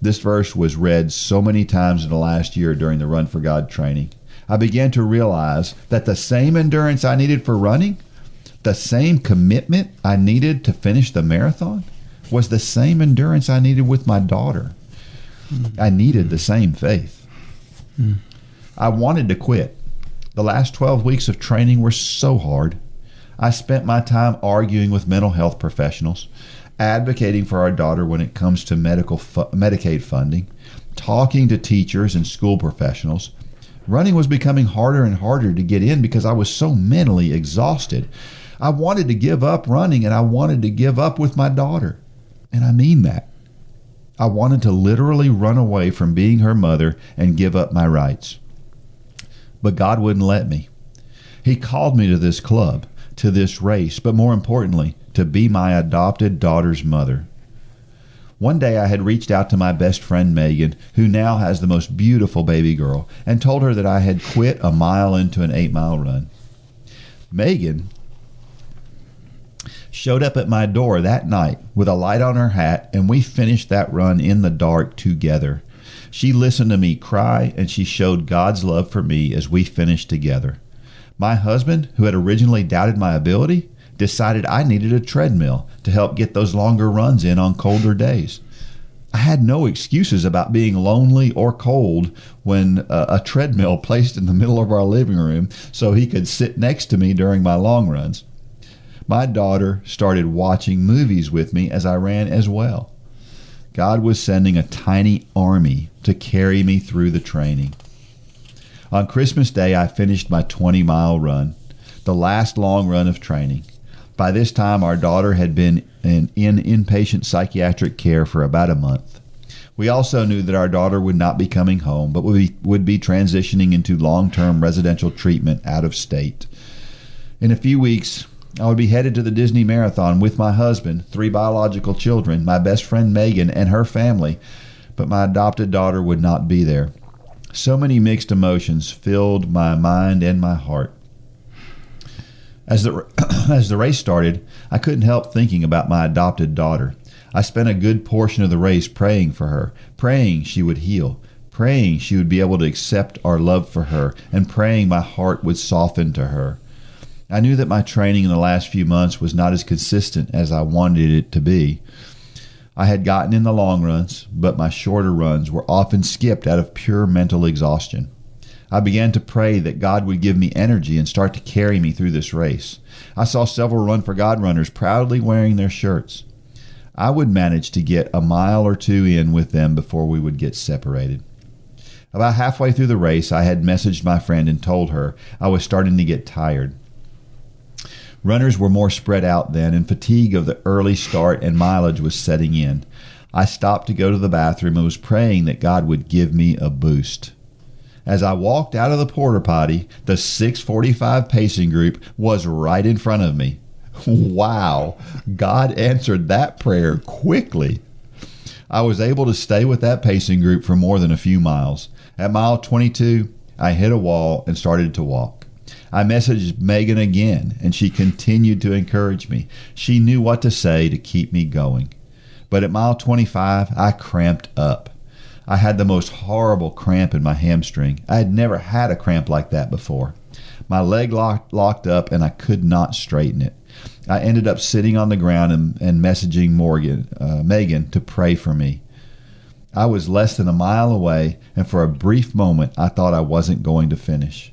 This verse was read so many times in the last year during the Run for God training. I began to realize that the same endurance I needed for running, the same commitment I needed to finish the marathon, was the same endurance I needed with my daughter. Hmm. I needed the same faith. Hmm. I wanted to quit. The last 12 weeks of training were so hard. I spent my time arguing with mental health professionals, advocating for our daughter when it comes to medical fu- Medicaid funding, talking to teachers and school professionals. Running was becoming harder and harder to get in because I was so mentally exhausted. I wanted to give up running and I wanted to give up with my daughter. And I mean that. I wanted to literally run away from being her mother and give up my rights. But God wouldn't let me. He called me to this club, to this race, but more importantly, to be my adopted daughter's mother. One day I had reached out to my best friend Megan, who now has the most beautiful baby girl, and told her that I had quit a mile into an eight mile run. Megan showed up at my door that night with a light on her hat, and we finished that run in the dark together. She listened to me cry, and she showed God's love for me as we finished together. My husband, who had originally doubted my ability, decided I needed a treadmill to help get those longer runs in on colder days. I had no excuses about being lonely or cold when uh, a treadmill placed in the middle of our living room so he could sit next to me during my long runs. My daughter started watching movies with me as I ran as well. God was sending a tiny army to carry me through the training. On Christmas Day, I finished my 20 mile run, the last long run of training. By this time, our daughter had been in, in inpatient psychiatric care for about a month. We also knew that our daughter would not be coming home, but would be, would be transitioning into long term residential treatment out of state. In a few weeks, I would be headed to the Disney Marathon with my husband, three biological children, my best friend Megan, and her family, but my adopted daughter would not be there. So many mixed emotions filled my mind and my heart. As the as the race started, I couldn't help thinking about my adopted daughter. I spent a good portion of the race praying for her, praying she would heal, praying she would be able to accept our love for her, and praying my heart would soften to her. I knew that my training in the last few months was not as consistent as I wanted it to be. I had gotten in the long runs, but my shorter runs were often skipped out of pure mental exhaustion. I began to pray that God would give me energy and start to carry me through this race. I saw several Run for God runners proudly wearing their shirts. I would manage to get a mile or two in with them before we would get separated. About halfway through the race, I had messaged my friend and told her I was starting to get tired. Runners were more spread out then, and fatigue of the early start and mileage was setting in. I stopped to go to the bathroom and was praying that God would give me a boost. As I walked out of the porta potty, the 645 pacing group was right in front of me. Wow, God answered that prayer quickly. I was able to stay with that pacing group for more than a few miles. At mile 22, I hit a wall and started to walk. I messaged Megan again, and she continued to encourage me. She knew what to say to keep me going. But at mile 25, I cramped up. I had the most horrible cramp in my hamstring. I had never had a cramp like that before. My leg locked, locked up, and I could not straighten it. I ended up sitting on the ground and, and messaging Morgan, uh, Megan to pray for me. I was less than a mile away, and for a brief moment, I thought I wasn't going to finish.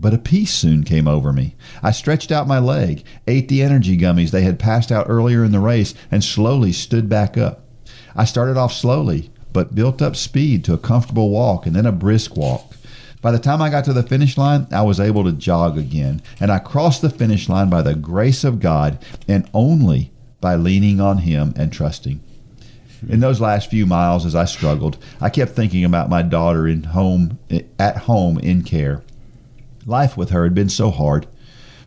But a peace soon came over me. I stretched out my leg, ate the energy gummies they had passed out earlier in the race, and slowly stood back up. I started off slowly, but built up speed to a comfortable walk and then a brisk walk. By the time I got to the finish line, I was able to jog again, and I crossed the finish line by the grace of God and only by leaning on Him and trusting. In those last few miles, as I struggled, I kept thinking about my daughter in home, at home in care. Life with her had been so hard.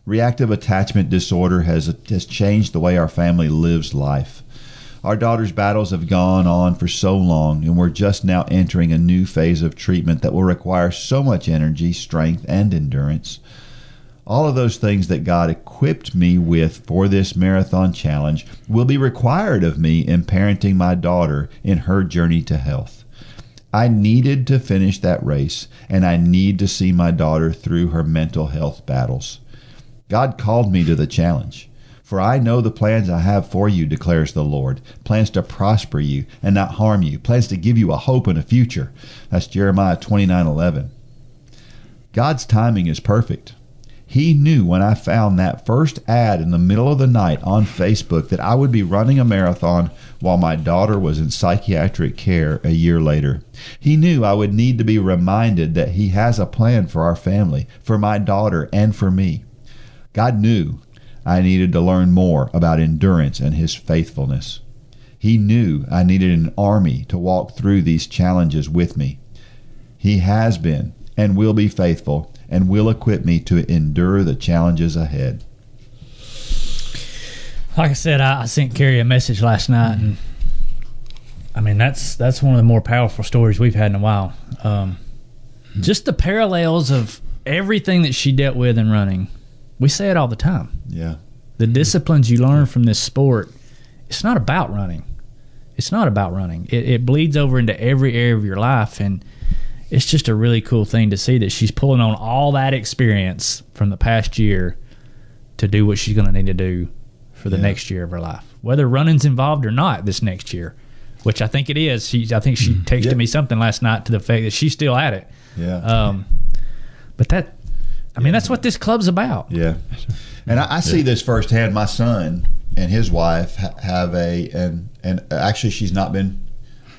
Reactive attachment disorder has, has changed the way our family lives life. Our daughter's battles have gone on for so long, and we're just now entering a new phase of treatment that will require so much energy, strength, and endurance. All of those things that God equipped me with for this marathon challenge will be required of me in parenting my daughter in her journey to health. I needed to finish that race, and I need to see my daughter through her mental health battles. God called me to the challenge. For I know the plans I have for you, declares the Lord plans to prosper you and not harm you, plans to give you a hope and a future. That's Jeremiah 29 11. God's timing is perfect. He knew when I found that first ad in the middle of the night on Facebook that I would be running a marathon while my daughter was in psychiatric care a year later. He knew I would need to be reminded that He has a plan for our family, for my daughter, and for me. God knew I needed to learn more about endurance and His faithfulness. He knew I needed an army to walk through these challenges with me. He has been and will be faithful and will equip me to endure the challenges ahead. Like I said, I, I sent Carrie a message last night, and I mean that's that's one of the more powerful stories we've had in a while. Um, just the parallels of everything that she dealt with in running. We say it all the time. Yeah. The disciplines you learn from this sport, it's not about running. It's not about running. It, it bleeds over into every area of your life, and it's just a really cool thing to see that she's pulling on all that experience from the past year to do what she's going to need to do for the Yeah. next year of her life, whether running's involved or not this next year, which I think it is. She, I think she texted Yeah. me something last night to the fact that she's still at it. Yeah. Um, but that, I mean, that's what this club's about. Yeah, and I, I see this firsthand. My son and his wife have a and and actually she's not been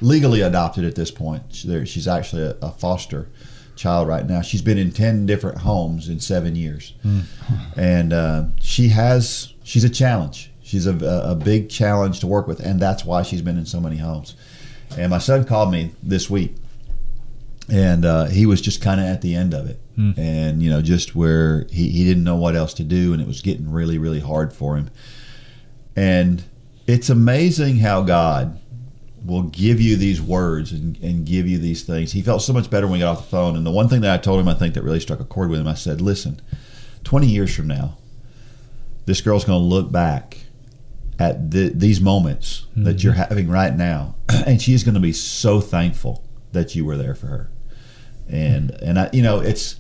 legally adopted at this point. She's actually a, a foster child right now. She's been in ten different homes in seven years, and uh, she has she's a challenge. She's a, a a big challenge to work with, and that's why she's been in so many homes. And my son called me this week, and uh, he was just kind of at the end of it, Hmm. and you know, just where he, he didn't know what else to do, and it was getting really, really hard for him. And it's amazing how God will give you these words and, and give you these things. He felt so much better when we got off the phone. And the one thing that I told him, I think that really struck a chord with him, I said, listen, 20 years from now, this girl's going to look back at the, these moments hmm. that you're having right now, and she's going to be so thankful that you were there for her. And and I, you know, it's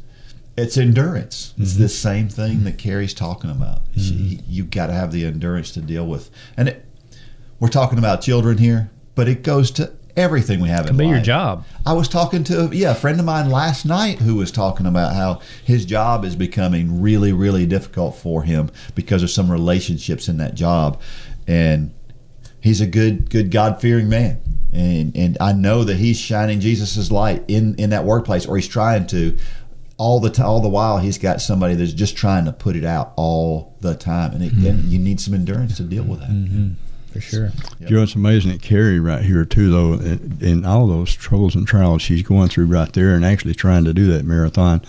it's endurance. It's mm-hmm. the same thing that mm-hmm. Carrie's talking about. She, mm-hmm. you've got to have the endurance to deal with, and it, we're talking about children here, but it goes to everything we have in Be life. your job. I was talking to yeah a friend of mine last night who was talking about how his job is becoming really really difficult for him because of some relationships in that job, and he's a good good God fearing man, and and I know that he's shining Jesus's light in in that workplace, or he's trying to. All the time, all the while, he's got somebody that's just trying to put it out all the time, and, it, and you need some endurance to deal with that. For sure. Yep. You know, it's amazing that Carrie right here too, though, in, in all those troubles and trials she's going through right there, and actually trying to do that marathon.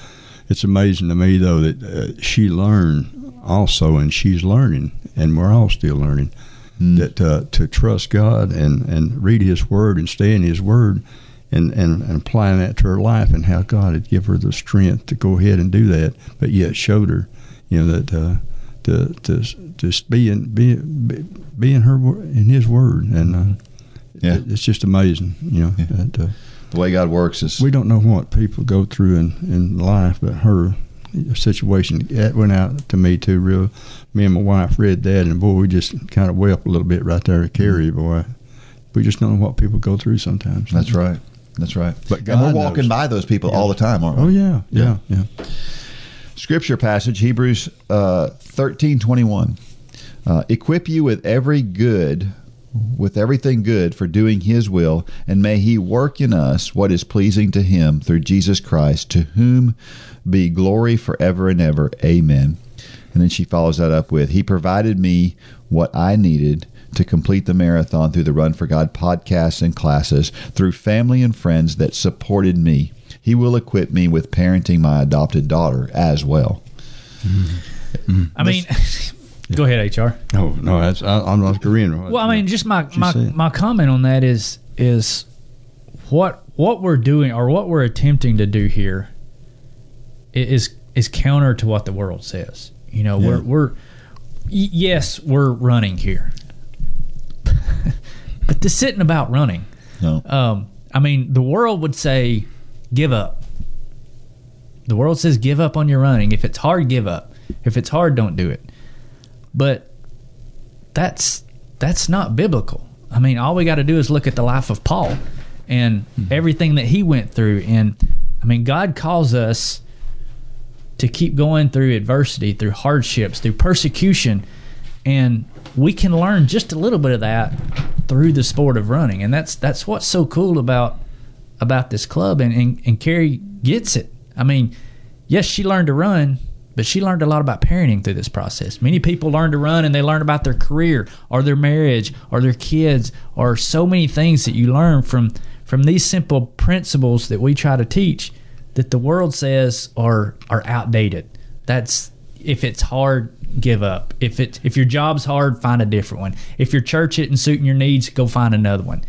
It's amazing to me though that uh, she learned also, and she's learning, and we're all still learning that uh, to trust God and and read His Word and stay in His Word. And, and, and applying that to her life and how God had given her the strength to go ahead and do that, but yet showed her, you know, that uh, to to just be in be, be, in her in His Word, and uh, Yeah. it- it's just amazing, you know. Yeah. That, uh, The way God works is we don't know what people go through in, in life, but her situation that went out to me too. Real, me and my wife read that, and boy, we just kind of wept a little bit right there at Carrie. Boy, we just don't know what people go through sometimes. That's right. That's right. But and we're walking knows. by those people Yeah. all the time, aren't we? Oh yeah, yeah, yeah. Scripture passage, Hebrews uh, thirteen twenty one. Uh, Equip you with every good, with everything good for doing His will, and may He work in us what is pleasing to Him through Jesus Christ, to whom be glory forever and ever. Amen. And then she follows that up with, He provided me what I needed to complete the marathon through the Run for God podcasts and classes, through family and friends that supported me. He will equip me with parenting my adopted daughter as well. Mm-hmm. I mean, go ahead, HR. Oh no, that's I, I'm not agreeing. Well, I mean, just my my, my comment on that is is what what we're doing or what we're attempting to do here is is is counter to what the world says. You know, we're we're yes, we're running here, but this isn't about running. No. Um, I mean, the world would say, give up. The world says, give up on your running. If it's hard, give up. If it's hard, don't do it. But that's that's not biblical. I mean, all we got to do is look at the life of Paul and everything that he went through. And I mean, God calls us to keep going through adversity, through hardships, through persecution, and we can learn just a little bit of that through the sport of running. And that's that's what's so cool about about this club. And and, and Carrie gets it. I mean, yes, she learned to run, but she learned a lot about parenting through this process. Many people learn to run and they learn about their career or their marriage or their kids or so many things that you learn from from these simple principles that we try to teach that the world says are are outdated. That's if it's hard, give up. If it if your job's hard, find a different one. If your church isn't suiting your needs, go find another one.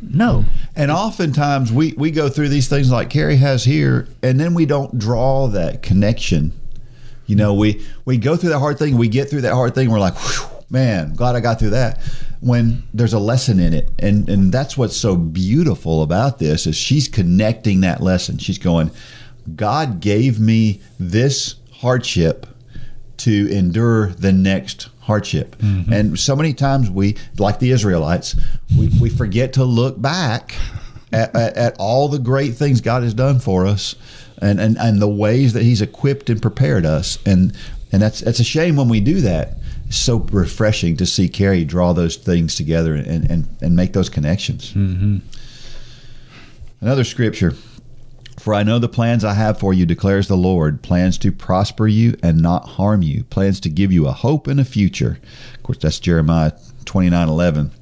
No, And oftentimes we, we go through these things like Carrie has here, and then we don't draw that connection. You know, we, we go through that hard thing, we get through that hard thing, we're like, "Whew, man, glad I got through that. When there's a lesson in it, and and that's what's so beautiful about this is she's connecting that lesson. She's going, God gave me this hardship to endure the next hardship. Mm-hmm. And so many times we, like the Israelites, we, we forget to look back at, at, at all the great things God has done for us and, and, and the ways that He's equipped and prepared us. And and that's that's a shame when we do that. It's so refreshing to see Carrie draw those things together and, and, and make those connections. Mm-hmm. Another scripture. For I know the plans I have for you, declares the Lord plans to prosper you and not harm you, plans to give you a hope and a future. Of course, that's Jeremiah twenty nine eleven.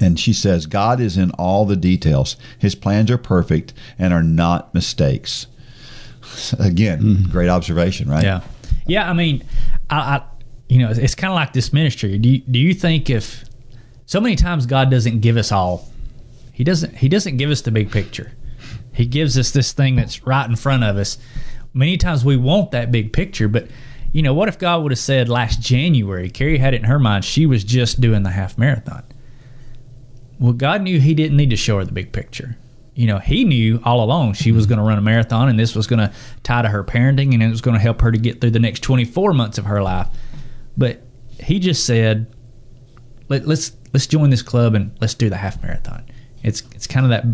And she says, God is in all the details. His plans are perfect and are not mistakes. Again, hmm. great observation, right? Yeah, yeah. I mean, I, I you know, it's kind of like this ministry. Do you, do you think if so many times God doesn't give us all, He doesn't He doesn't give us the big picture. He gives us this thing that's right in front of us. Many times we want that big picture, but you know, what if God would have said last January, Carrie had it in her mind, she was just doing the half marathon. Well, God knew He didn't need to show her the big picture. You know, He knew all along she was going to run a marathon and this was going to tie to her parenting and it was going to help her to get through the next 24 months of her life. But He just said, Let, let's let's join this club and let's do the half marathon. It's it's kind of that,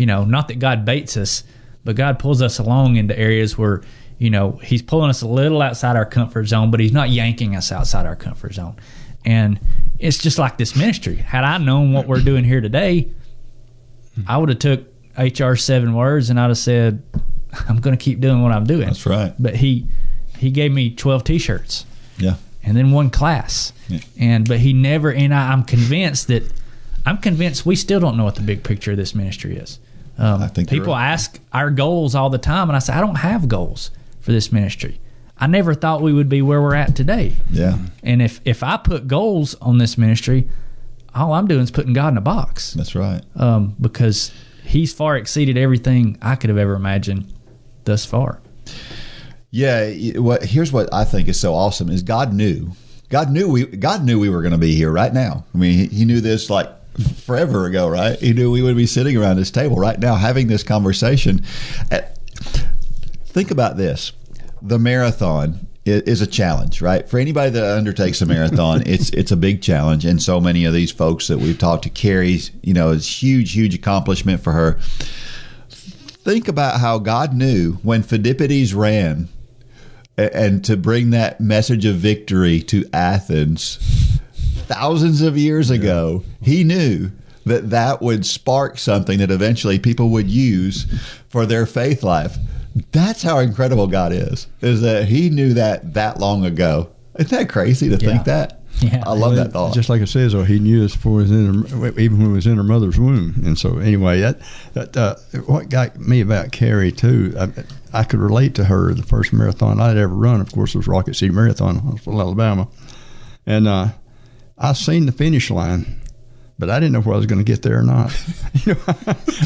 you know, not that God baits us, but God pulls us along into areas where you know He's pulling us a little outside our comfort zone, but He's not yanking us outside our comfort zone. And it's just like this ministry. Had I known what we're doing here today, I would have took HR seven words and I'd have said, "I'm going to keep doing what I'm doing." That's right. But he he gave me 12 T-shirts Yeah. and then one class. Yeah. And but he never and I, I'm convinced that I'm convinced we still don't know what the big picture of this ministry is. Um, I think people right. ask our goals all the time, and I say I don't have goals for this ministry. I never thought we would be where we're at today. Yeah. And if if I put goals on this ministry, all I'm doing is putting God in a box That's right. um, because He's far exceeded everything I could have ever imagined thus far. Yeah, what here's what I think is so awesome is God knew. God knew we God knew we were going to be here right now. I mean, he, he knew this like forever ago, right? He knew we would be sitting around this table right now having this conversation. Uh, Think about this. The marathon is a challenge, right? For anybody that undertakes a marathon, it's it's a big challenge and so many of these folks that we've talked to Carrie's, you know, it's huge huge accomplishment for her. Think about how God knew when Phidippides ran and to bring that message of victory to Athens thousands of years ago, he knew that that would spark something that eventually people would use for their faith life. That's how incredible God is. Is that he knew that that long ago. Isn't that crazy to think that? Yeah. I love that thought. Just like it says, oh, he knew us before he was in her, even when he was in her mother's womb. And so, anyway, that, that uh, what got me about Carrie too, I, I could relate to her. The first marathon I'd ever run, of course, was Rocket City Marathon, Huntsville, Alabama, and uh, I seen the finish line. But I didn't know whether I was going to get there or not. you know,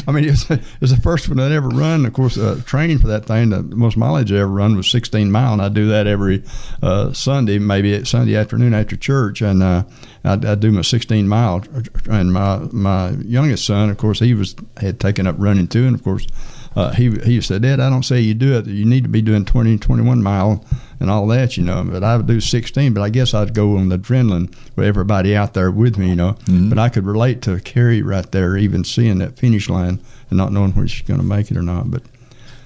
I mean, it was, it was the first one I'd ever run. Of course, uh, training for that thing, the most mileage I ever run was 16 mile, and I do that every uh, Sunday, maybe Sunday afternoon after church, and uh, I'd, I'd do my 16 mile. And my my youngest son, of course, he was had taken up running too, and of course, uh, he he said, Dad, I don't say you do it. You need to be doing 20, 21 mile and all that, you know. But I would do 16, but I guess I'd go on the adrenaline with everybody out there with me, you know. But I could relate to Carrie right there, even seeing that finish line and not knowing whether she's going to make it or not. But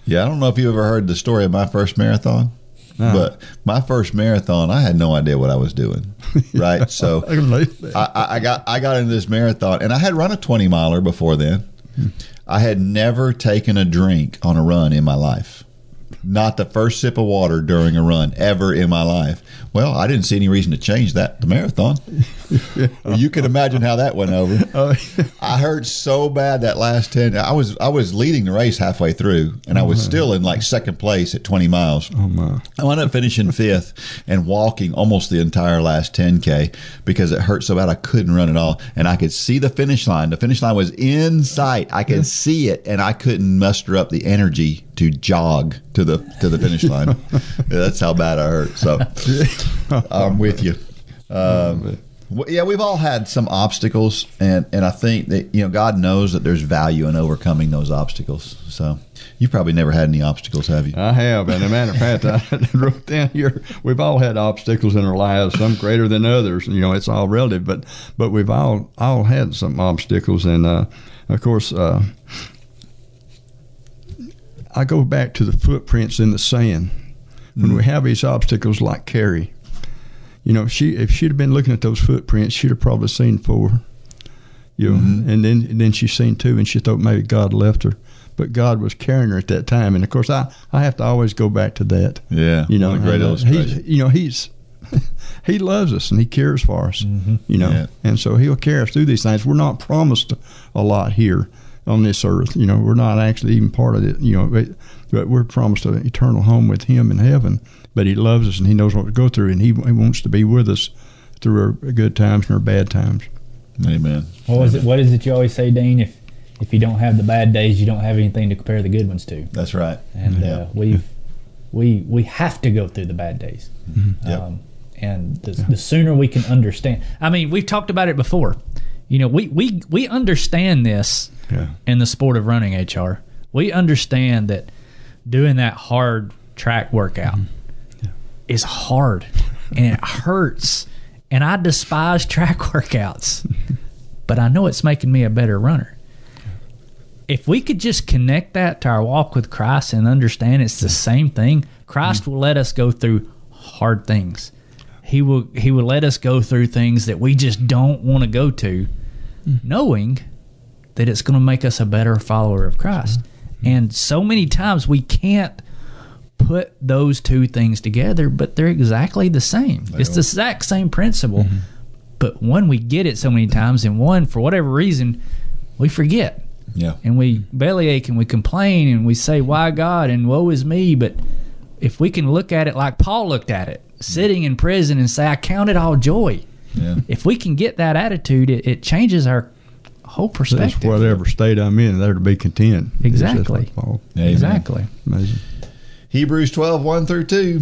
Yeah, I don't know if you ever heard the story of my first marathon, No. but my first marathon, I had no idea what I was doing. Right, so I can relate to that. I, I- I got I got into this marathon, and I had run a twenty miler before then. I had never taken a drink on a run in my life. Not the first sip of water during a run ever in my life. Well, I didn't see any reason to change that. The marathon. You can imagine how that went over. Oh, I hurt so bad that last ten. I was I was leading the race halfway through, and I was oh, still in like second place at twenty miles. oh my! I wound up finishing fifth and walking almost the entire last 10K because it hurt so bad I couldn't run at all. And I could see the finish line. The finish line was in sight. I could see it and I couldn't muster up the energy to jog to the to the finish line. Yeah, that's how bad I hurt. So I'm with you. Um, yeah, we've all had some obstacles, and, and I think that you know God knows that there's value in overcoming those obstacles. So you've probably never had any obstacles, have you? I have, and a matter of fact, I wrote down here. We've all had obstacles in our lives, some greater than others. You know, it's all relative, but but we've all all had some obstacles, and uh, of course, uh, I go back to the footprints in the sand when we hmm. have these obstacles, like Carrie. You know, she if she'd have been looking at those footprints, she'd have probably seen four. You know, mm-hmm. and then and then she seen two, and she thought maybe God left her, but God was carrying her at that time. And of course, I I have to always go back to that. Yeah, You know, great uh, illustration. He's, you know, he's he loves us and he cares for us. Mm-hmm. You know, Yeah. and so he'll carry us through these things. We're not promised a lot here on this earth. You know, we're not actually even part of it. You know, but, but we're promised an eternal home with him in heaven. But he loves us and he knows what to go through, and he, he wants to be with us through our good times and our bad times. Amen. What was it? What is it you always say, Dean? If if you don't have the bad days, you don't have anything to compare the good ones to. That's right. And Yeah. uh, we we we have to go through the bad days. Yep. Um, and the, the sooner we can understand. I mean, we've talked about it before. You know, we we we understand this Yeah. in the sport of running. HR, we understand that doing that hard track workout mm-hmm. is hard and it hurts. And I despise track workouts, but I know it's making me a better runner. If we could just connect that to our walk with Christ and understand it's the same thing, Christ mm-hmm. will let us go through hard things. He will he will let us go through things that we just don't want to go to, mm. knowing that it's going to make us a better follower of Christ. Mm-hmm. And so many times we can't put those two things together, but they're exactly the same. it's the exact same principle. Mm-hmm. But one, we get it so many times, and one, for whatever reason, we forget. Yeah. And we bellyache and we complain and we say, Why God? and woe is me. But if we can look at it like Paul looked at it, mm-hmm. sitting in prison and say, I count it all joy. Yeah. If we can get that attitude, it, it changes our whole That's perspective. whatever state I'm in, there to be content. Exactly. That's Paul- Exactly. Amazing. Hebrews 12, 1 through 2.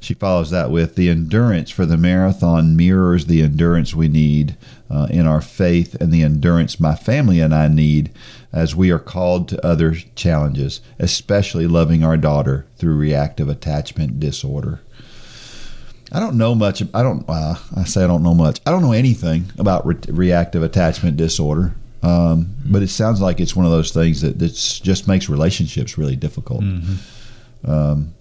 She follows that with the endurance for the marathon mirrors the endurance we need uh, in our faith and the endurance my family and I need as we are called to other challenges, especially loving our daughter through reactive attachment disorder. I don't know much. I don't. Uh, I say I don't know much. I don't know anything about re- reactive attachment disorder. Um, but it sounds like it's one of those things that that's just makes relationships really difficult. Um,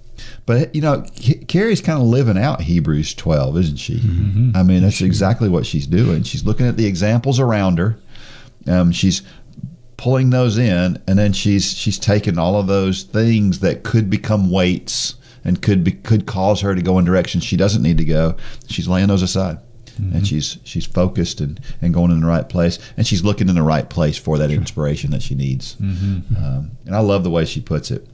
but you know, Carrie's kind of living out Hebrews 12, isn't she? I mean, that's exactly what she's doing. She's looking at the examples around her. Um, she's pulling those in, and then she's she's taking all of those things that could become weights and could be could cause her to go in directions she doesn't need to go. She's laying those aside. And she's she's focused and, and going in the right place, and she's looking in the right place for that inspiration that she needs. Um, and I love the way she puts it.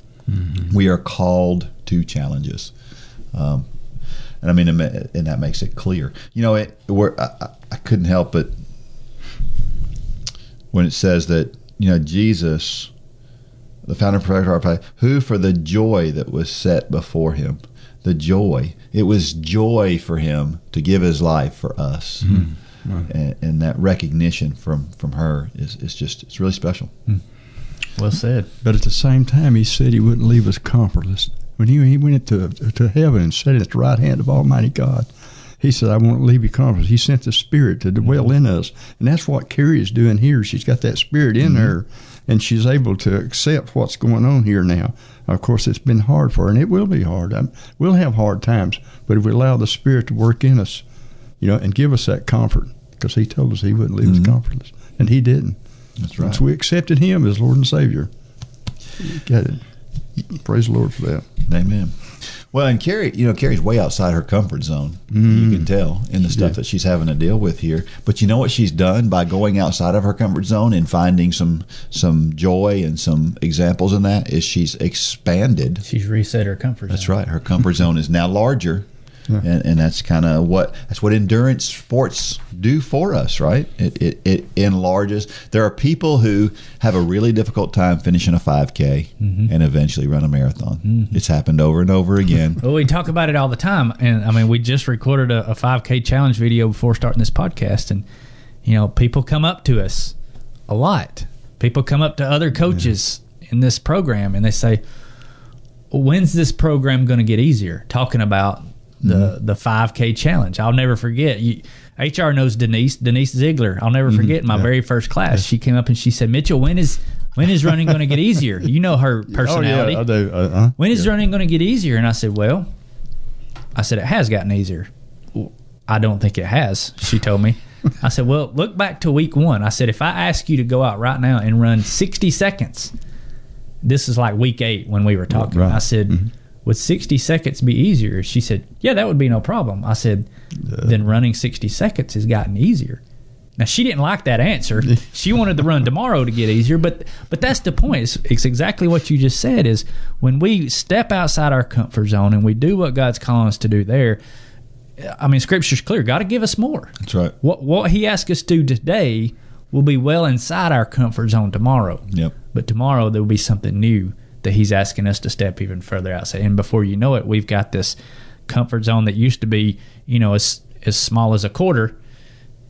We are called to challenges, um, and I mean, and and that makes it clear. You know, it, we're, I, I- I couldn't help but when it says that you know Jesus, the founder and protector of our faith, who for the joy that was set before him, the joy it was joy for him to give his life for us, and, and that recognition from from her is is just it's really special. Well said. But at the same time, he said he wouldn't leave us comfortless. When he, he went to, to heaven and sat at the right hand of Almighty God, he said, I won't leave you comfortless. He sent the Spirit to dwell in us. And that's what Carrie is doing here. She's got that Spirit in her, and she's able to accept what's going on here now. Of course, it's been hard for her, and it will be hard. Um, we'll have hard times, but if we allow the Spirit to work in us, you know, and give us that comfort, because he told us he wouldn't leave us comfortless, and he didn't. That's right. Once we accepted Him as Lord and Savior, got it. Praise the Lord for that. Amen. Well, and Carrie, you know, Carrie's way outside her comfort zone. Mm. You can tell in the stuff did. that she's having to deal with here. But you know what she's done by going outside of her comfort zone and finding some some joy and some examples in that is she's expanded. She's reset her comfort Zone. That's right. Her comfort zone is now larger. Yeah. And, and that's kind of what that's what endurance sports do for us, right? It, it it enlarges. There are people who have a really difficult time finishing a 5K mm-hmm. and eventually run a marathon. Mm-hmm. It's happened over and over again. Well, we talk about it all the time, and I mean, we just recorded a, a 5K challenge video before starting this podcast, and you know, people come up to us a lot. People come up to other coaches in this program, and they say, "When's this program going to get easier?" Talking about the the 5K challenge. I'll never forget. You, HR knows Denise, Denise Ziegler. I'll never forget in my very first class. She came up and she said, "Mitchell, when is when is running going to get easier? You know her personality. Oh, yeah, I do. Uh, uh, When is yeah. running going to get easier? And I said, Well, I said, it has gotten easier. I don't think it has, she told me. I said, Well, look back to week one. I said, If I ask you to go out right now and run 60 seconds, this is like week eight when we were talking. Right. I said, Would 60 seconds be easier? She said, Yeah, that would be no problem. I said, Then running 60 seconds has gotten easier. Now she didn't like that answer. She wanted the run tomorrow to get easier, but but that's the point. It's, it's exactly what you just said. Is when we step outside our comfort zone and we do what God's calling us to do there. I mean, Scripture's clear. God to give us more. That's right. What what He asks us to do today will be well inside our comfort zone tomorrow. Yep. But tomorrow there will be something new that He's asking us to step even further outside. And before you know it, we've got this comfort zone that used to be, you know, as as small as a quarter,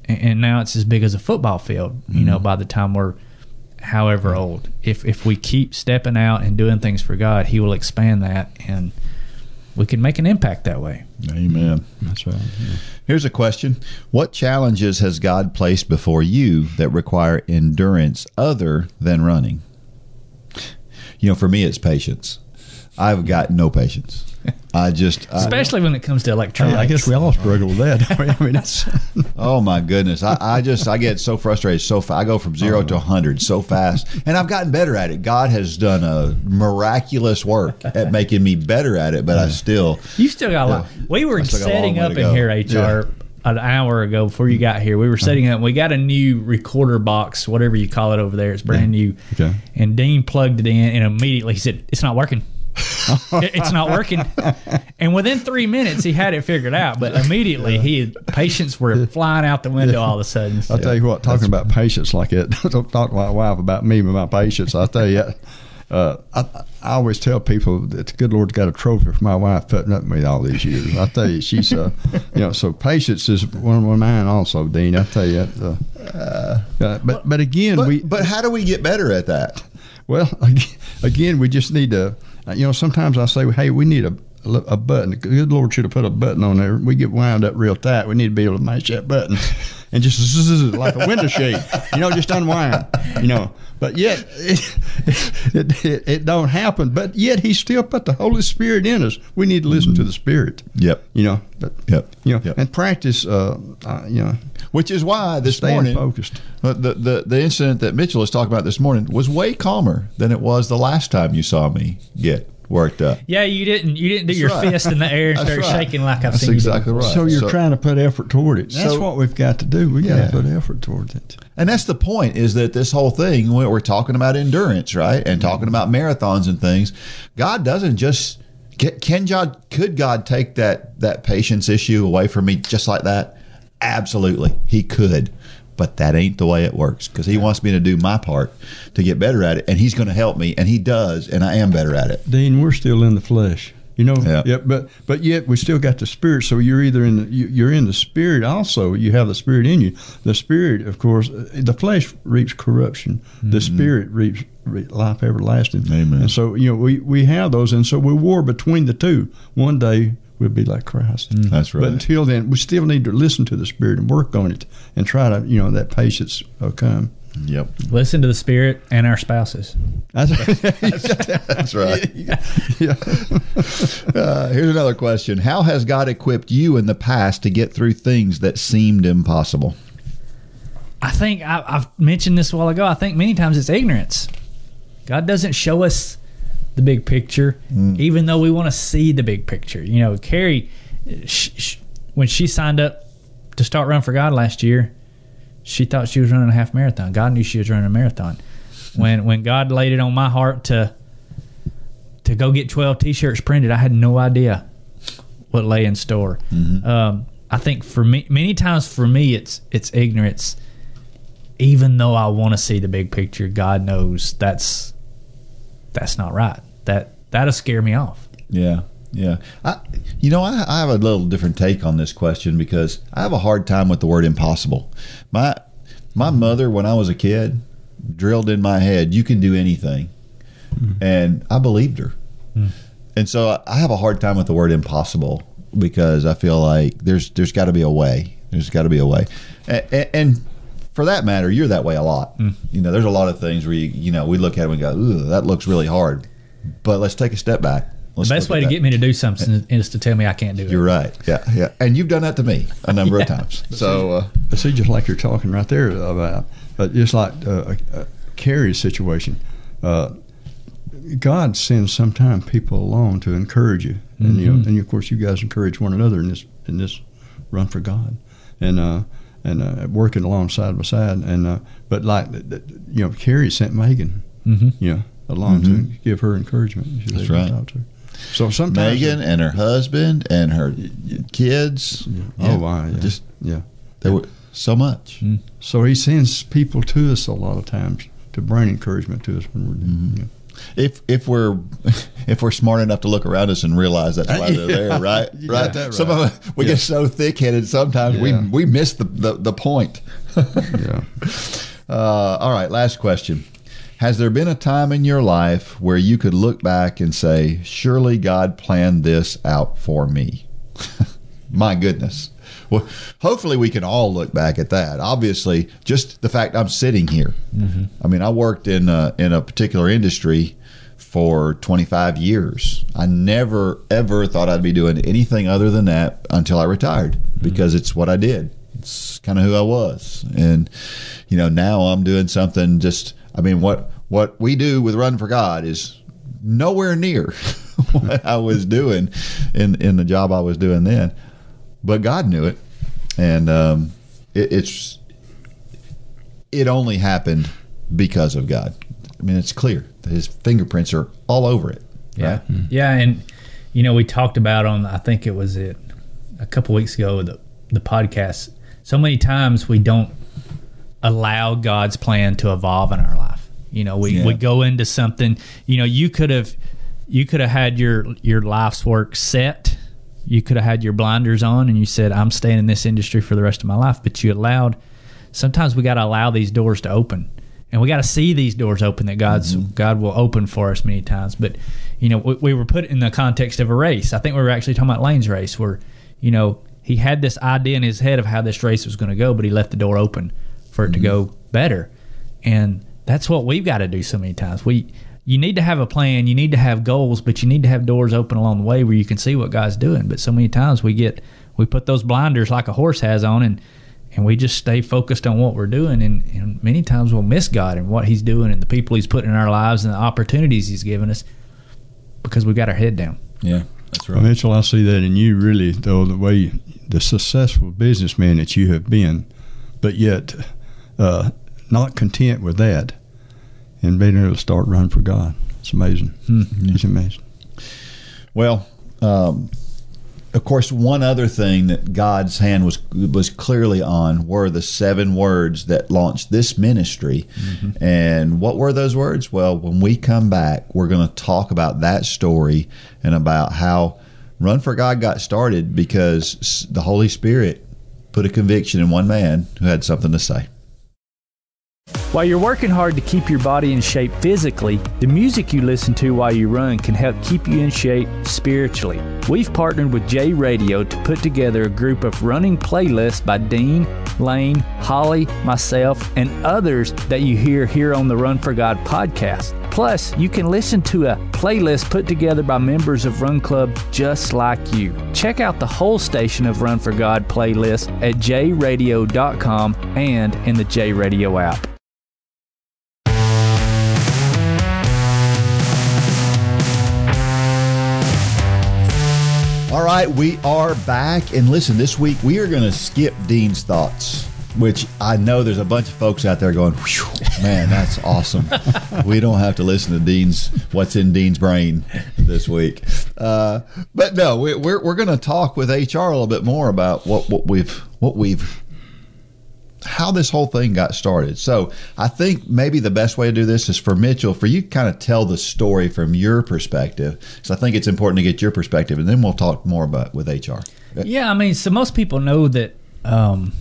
and, and now it's as big as a football field. You mm-hmm. know, by the time we're however old, if if we keep stepping out and doing things for God, He will expand that, and we can make an impact that way. Amen. That's right. yeah. Here's a question What challenges has God placed before you that require endurance other than running? You know, for me, it's patience. I've got no patience. I just, I, Especially when it comes to Hey, electronics. I guess we all struggle with that. I mean, it's oh my goodness, I, I just, I get so frustrated so fast. I go from zero to 100 so fast, and I've gotten better at it. God has done a miraculous work at making me better at it, but I still, You still got a lot. We were I still got a setting up in here, HR, an hour ago before you got here. We were setting up. We got a new recorder box, whatever you call it over there. It's brand new. Okay. And Dean plugged it in, and immediately he said, "It's not working. It's not working." And within three minutes, he had it figured out. But immediately, he patients were flying out the window all of a sudden. I'll tell you what, talking about patience like it, don't talk to my wife about me and my patience. I'll tell you, uh, I, I always tell people that the good Lord's got a trophy for my wife putting up with me all these years. I tell you, she's, uh, you know, so patience is one of mine also, Dean. I tell you, that, uh, uh, but but again, but, we but how do we get better at that? well, again, we just need to, uh, you know, sometimes I say, hey, we need a, a button. The good Lord should have put a button on there. We get wound up real tight. We need to be able to mash that button and just zzz, like a window shade, you know, just unwind, you know. But yet, it, it, it, it don't happen. But yet, He still put the Holy Spirit in us. We need to listen to the Spirit, Yep. you know. But Yep. you know, Yep. and practice, uh, uh, you know, Which is why this morning, focused. uh, the, the the incident that Mitchell was talking about this morning was way calmer than it was the last time you saw me get worked up. Yeah, you didn't. You didn't do That's your right. fist in the air and start right. shaking like I've That's seen exactly you do. right. So you're So- trying to put effort toward it. That's So- what we've got to do. We got to put effort towards it. And that's the point is that this whole thing, when we're talking about endurance, right? And talking about marathons and things, God doesn't just can, can God could God take that that patience issue away from me just like that? Absolutely. He could. But that ain't the way it works because he wants me to do my part to get better at it and he's going to help me and he does and I am better at it. Dean, we're still in the flesh. You know, Yeah. but but yet we still got the spirit. So you're either in the you, you're in the spirit. Also, you have the spirit in you. The spirit, of course, uh, the flesh reaps corruption. The spirit reaps life everlasting. Amen. And so you know we we have those, and so we war between the two. One day we'll be like Christ. That's right. But until then, we still need to listen to the spirit and work on it, and try to you know that patience will come. Yep. Listen to the spirit and our spouses. That's, right. That's right. yeah. Uh, here's another question. How has God equipped you in the past to get through things that seemed impossible? I think I, I've mentioned this a while ago. I think many times it's ignorance. God doesn't show us the big picture, even though we want to see the big picture. You know, Carrie, sh- sh- when she signed up to start Run for God last year, she thought she was running a half marathon. God knew she was running a marathon. When when God laid it on my heart to to go get twelve T-shirts printed, I had no idea what lay in store. Um, I think for me, many times for me, it's it's ignorance. Even though I want to see the big picture, God knows that's that's not right. That that'll scare me off. Yeah, yeah. I, you know, I, I have a little different take on this question because I have a hard time with the word impossible. My my mother, when I was a kid, drilled in my head, "You can do anything," and I believed her. And so I have a hard time with the word impossible because I feel like there's there's got to be a way. There's got to be a way, and, and for that matter, you're that way a lot. Mm. You know, there's a lot of things where you you know we look at it and go, "Ooh, that looks really hard," but let's take a step back. Let's The best way to that. get me to do something is to tell me I can't do it. You're right. Yeah, yeah. And you've done that to me a number of times. So uh, But see, just like you're talking right there about, but just like uh, uh, Carrie's situation, uh, God sends sometimes people along to encourage you, and you know, and of course, you guys encourage one another in this in this run for God, and uh, and uh, working along side by side, and uh, but like th- th- you know, Carrie sent Megan, Mhm. you know, along to give her encouragement. She That's to right. to. So sometimes Megan and her husband and her kids. Oh, wow, yeah. Just yeah. there were so much. So he sends people to us a lot of times to bring encouragement to us when we're Mm-hmm. If if we're if we're smart enough to look around us and realize that's why they're there, right? Right. that Some of us we get so thick headed sometimes Yeah. we we miss the the, the point. yeah. Uh, all right, last question. Has there been a time in your life where you could look back and say, surely God planned this out for me? My goodness. Well, hopefully we can all look back at that. Obviously, just the fact I'm sitting here. Mm-hmm. I mean, I worked in a, in a particular industry for 25 years. I never ever thought I'd be doing anything other than that until I retired mm-hmm. because it's what I did. It's kind of who I was. And you know, now I'm doing something just I mean, what what we do with Run for God is nowhere near what I was doing in in the job I was doing then. But God knew it. And um it, it's it only happened because of God. I mean, it's clear that His fingerprints are all over it. Yeah, Right? yeah, and you know we talked about on I think it was it a couple weeks ago the the podcast. So many times we don't allow God's plan to evolve in our life. You know, we, Yeah. we go into something. You know, you could have you could have had your your life's work set. You could have had your blinders on, and you said, "I'm staying in this industry for the rest of my life." But you allowed. Sometimes we got to allow these doors to open, and we got to see these doors open that God's mm-hmm. God will open for us many times. But you know, we, we were put in the context of a race. I think we were actually talking about Lane's race, where you know he had this idea in his head of how this race was going to go, but he left the door open for it to go mm-hmm. better. And that's what we've got to do so many times. We you need to have a plan, you need to have goals, but you need to have doors open along the way where you can see what God's doing. But so many times we get we put those blinders like a horse has on and and we just stay focused on what we're doing and, and many times we'll miss God and what he's doing and the people he's put in our lives and the opportunities he's given us because we've got our head down. Yeah, that's Well, Mitchell, I see that in you really, though, the way the successful businessman that you have been, but yet uh, not content with that and being able to start running for God. It's amazing. It's amazing. Well, um, of course, one other thing that God's hand was was clearly on were the seven words that launched this ministry. And what were those words? Well, when we come back, we're going to talk about that story and about how Run for God got started because the Holy Spirit put a conviction in one man who had something to say. While you're working hard to keep your body in shape physically, the music you listen to while you run can help keep you in shape spiritually. We've partnered with J Radio to put together a group of running playlists by Dean, Lane, Holly, myself, and others that you hear here on the Run for God podcast. Plus, you can listen to a playlist put together by members of Run Club just like you. Check out the whole station of Run for God playlist at jradio.com and in the J Radio app. Right, we are back. And listen, this week we are going to skip Dean's thoughts, which I know there's a bunch of folks out there going, man, that's awesome. we don't have to listen to Dean's, what's in Dean's brain this week. Uh, but no, we, we're, we're going to talk with HR a little bit more about what, what we've, what we've, how this whole thing got started. So I think maybe the best way to do this is for Mitchell, for you kind of tell the story from your perspective. So I think it's important to get your perspective, and then we'll talk more about with HR. Yeah, I mean, so most people know that. Um,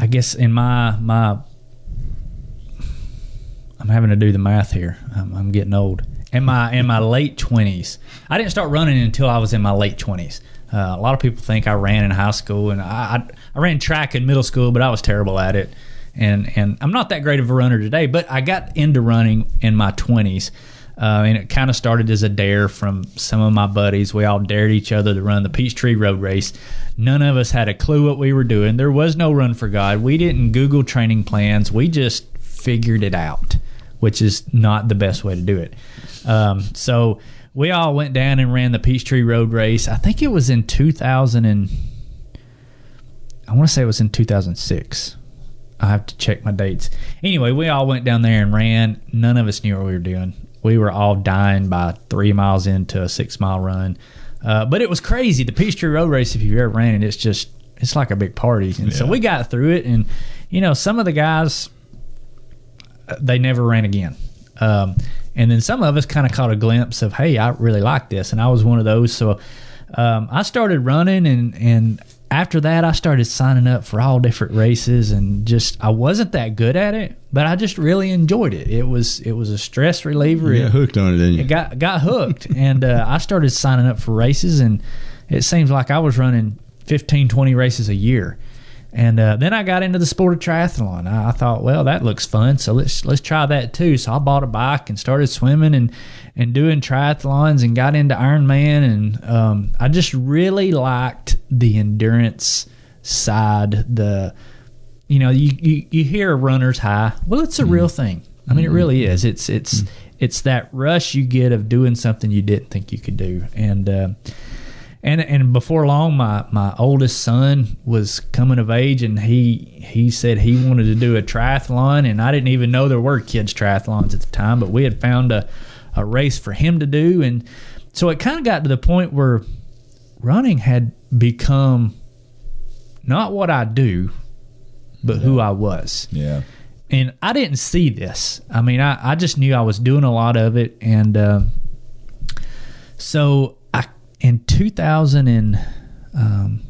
I guess in my my, I'm having to do the math here. I'm, I'm getting old. In my in my late twenties, I didn't start running until I was in my late twenties. Uh, a lot of people think I ran in high school, and I, I I ran track in middle school, but I was terrible at it. and and I'm not that great of a runner today, but I got into running in my 20s. Uh, and it kind of started as a dare from some of my buddies. We all dared each other to run the Peachtree Road Race. None of us had a clue what we were doing. There was no Run for God. We didn't Google training plans. We just figured it out, which is not the best way to do it. Um, so we all went down and ran the Peachtree Road Race. I think it was in 2000 and I want to say it was in 2006. I have to check my dates. Anyway, we all went down there and ran. None of us knew what we were doing. We were all dying by three miles into a six mile run. Uh, but it was crazy. The Peachtree Road Race, if you've ever ran it, it's just, it's like a big party. And so we got through it. And, you know, some of the guys, uh, they never ran again. Um, and then some of us kind of caught a glimpse of, hey, I really like this. And I was one of those. So um, I started running, and, and after that, I started signing up for all different races. And just, I wasn't that good at it, but I just really enjoyed it. It was, it was a stress reliever. You It- hooked on it, didn't you? it got got hooked and uh, i started signing up for races and it seems like i was running 15 20 races a year and uh, then i got into the sport of triathlon. I, I thought well that looks fun so let's let's try that too. So i bought a bike and started swimming and and doing triathlons and got into ironman. And um, i just really liked the endurance side the you know you, you, you hear a runner's high. Well it's a real thing. I mean it really is. It's it's it's that rush you get of doing something you didn't think you could do. And uh, and and before long my my oldest son was coming of age and he he said he wanted to do a triathlon and I didn't even know there were kids triathlons at the time but we had found a a race for him to do and so it kind of got to the point where running had become not what I do but who I was Yeah. and I didn't see this. I mean, I, I just knew I was doing a lot of it, and uh, so in 2000 and um,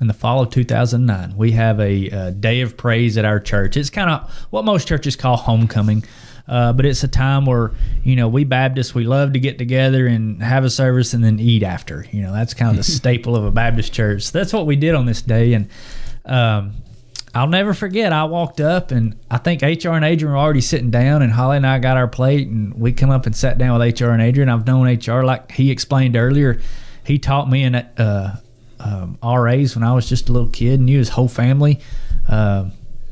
in the fall of 2009, we have a, uh day of praise at our church. It's kind of what most churches call homecoming. Uh, but it's a time where you know we Baptists we love to get together and have a service and then eat after. You know that's kind of the staple of a Baptist church. So that's what we did on this day, and um, I'll never forget. I walked up and I think HR and Adrian were already sitting down, and Holly and I got our plate, and we come up and sat down with HR and Adrian. I've known HR like he explained earlier. He taught me in uh, um, RAs when I was just a little kid, and knew his whole family, uh,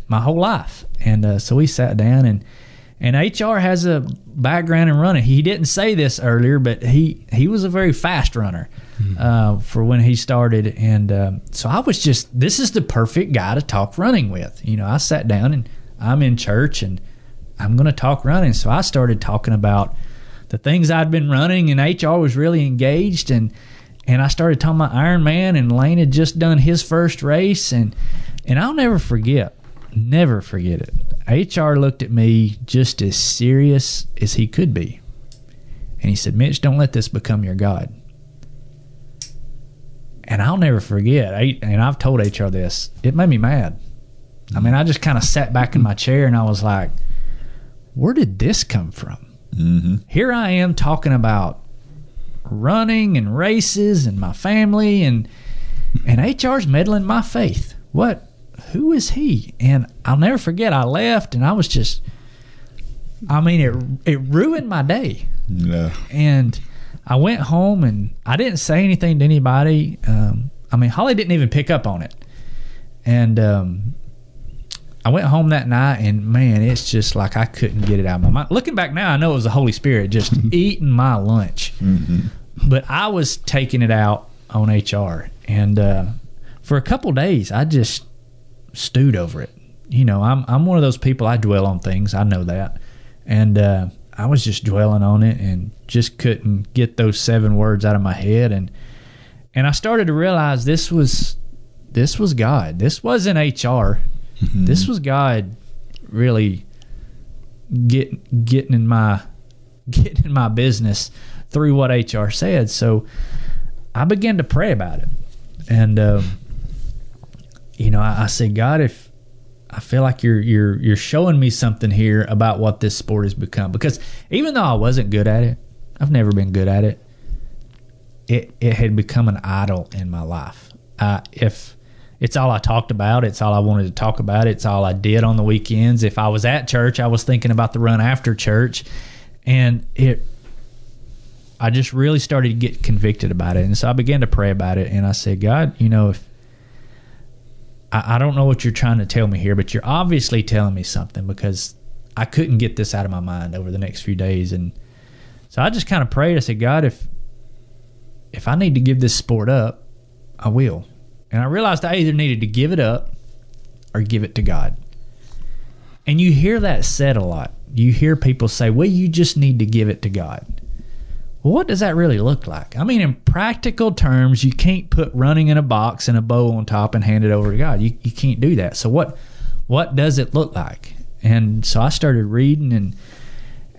my whole life, and uh, so we sat down and and HR has a background in running. He didn't say this earlier, but he he was a very fast runner uh, for when he started, and um, so I was just this is the perfect guy to talk running with. You know, I sat down and I'm in church and I'm going to talk running, so I started talking about the things I'd been running, and HR was really engaged, and and I started talking about Ironman, and Lane had just done his first race, and and I'll never forget, never forget it. HR looked at me just as serious as he could be, and he said, "Mitch, don't let this become your god." And I'll never forget. I, and I've told HR this. It made me mad. I mean, I just kind of sat back in my chair and I was like, "Where did this come from?" Mm-hmm. here I am talking about running and races and my family and and HR's meddling my faith. What? Who is he? And I'll never forget. I left and I was just. I mean, it it ruined my day. Yeah. And I went home and I didn't say anything to anybody. Um, I mean, Holly didn't even pick up on it. And um, I went home that night and man, it's just like I couldn't get it out of my mind. Looking back now, I know it was the Holy Spirit just eating my lunch. But I was taking it out on HR. And uh, for a couple days, I just stewed over it. You know, I'm I'm one of those people. I dwell on things. I know that, and uh, I was just dwelling on it and just couldn't get those seven words out of my head. And and I started to realize this was this was God. This wasn't HR. This was God really get getting in my getting in my business through what HR said. So I began to pray about it, and um, you know, I, I said, God, if I feel like you're you're you're showing me something here about what this sport has become, because even though I wasn't good at it, I've never been good at it. It it had become an idol in my life. Uh, if it's all I talked about. It's all I wanted to talk about. It's all I did on the weekends. If I was at church, I was thinking about the run after church, and it. I just really started to get convicted about it, and so I began to pray about it, and I said, God, you know, if I, I don't know what you're trying to tell me here, but you're obviously telling me something because I couldn't get this out of my mind over the next few days, and so I just kind of prayed. I said, God, if if I need to give this sport up, I will. And I realized I either needed to give it up or give it to God. And you hear that said a lot. You hear people say, well, you just need to give it to God. What does that really look like? I mean, in practical terms, you can't put running in a box and a bow on top and hand it over to God. You, you can't do that. So what what does it look like? And so I started reading and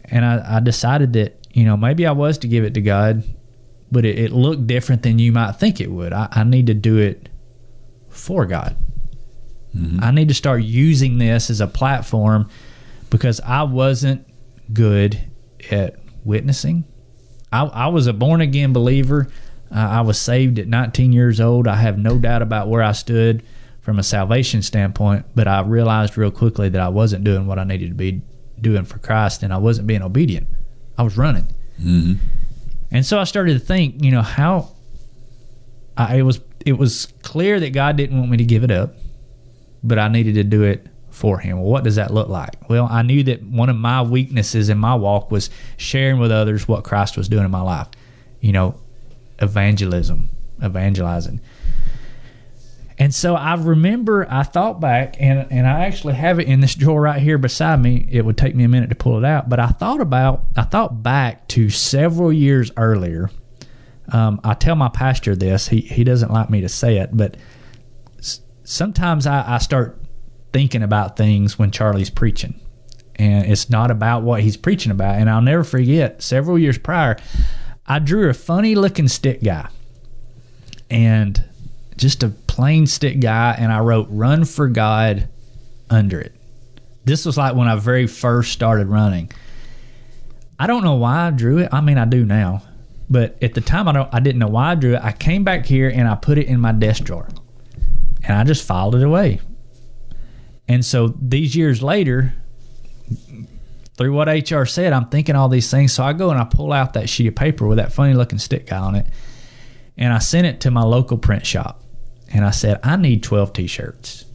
and I, I decided that, you know, maybe I was to give it to God, but it, it looked different than you might think it would. I, I need to do it for God. Mm-hmm. I need to start using this as a platform because I wasn't good at witnessing. I, I was a born again believer. Uh, I was saved at 19 years old. I have no doubt about where I stood from a salvation standpoint, but I realized real quickly that I wasn't doing what I needed to be doing for Christ and I wasn't being obedient. I was running. And so I started to think, you know, how I, it was it was clear that God didn't want me to give it up, but I needed to do it for him. Well, what does that look like? Well, I knew that one of my weaknesses in my walk was sharing with others what Christ was doing in my life. You know, evangelism, evangelizing. And so I remember I thought back and and I actually have it in this drawer right here beside me. It would take me a minute to pull it out, but I thought about I thought back to several years earlier. Um, I tell my pastor this. He he doesn't like me to say it, but sometimes I, I start thinking about things when Charlie's preaching, and it's not about what he's preaching about. And I'll never forget. Several years prior, I drew a funny looking stick guy, and just a plain stick guy, and I wrote "Run for God" under it. This was like when I very first started running. I don't know why I drew it. I mean, I do now, but at the time, I don't. I didn't know why I drew it. I came back here and I put it in my desk drawer, and I just filed it away. And so these years later, through what HR said, I'm thinking all these things. So I go and I pull out that sheet of paper with that funny looking stick guy on it, and I sent it to my local print shop, and I said, I need 12 T-shirts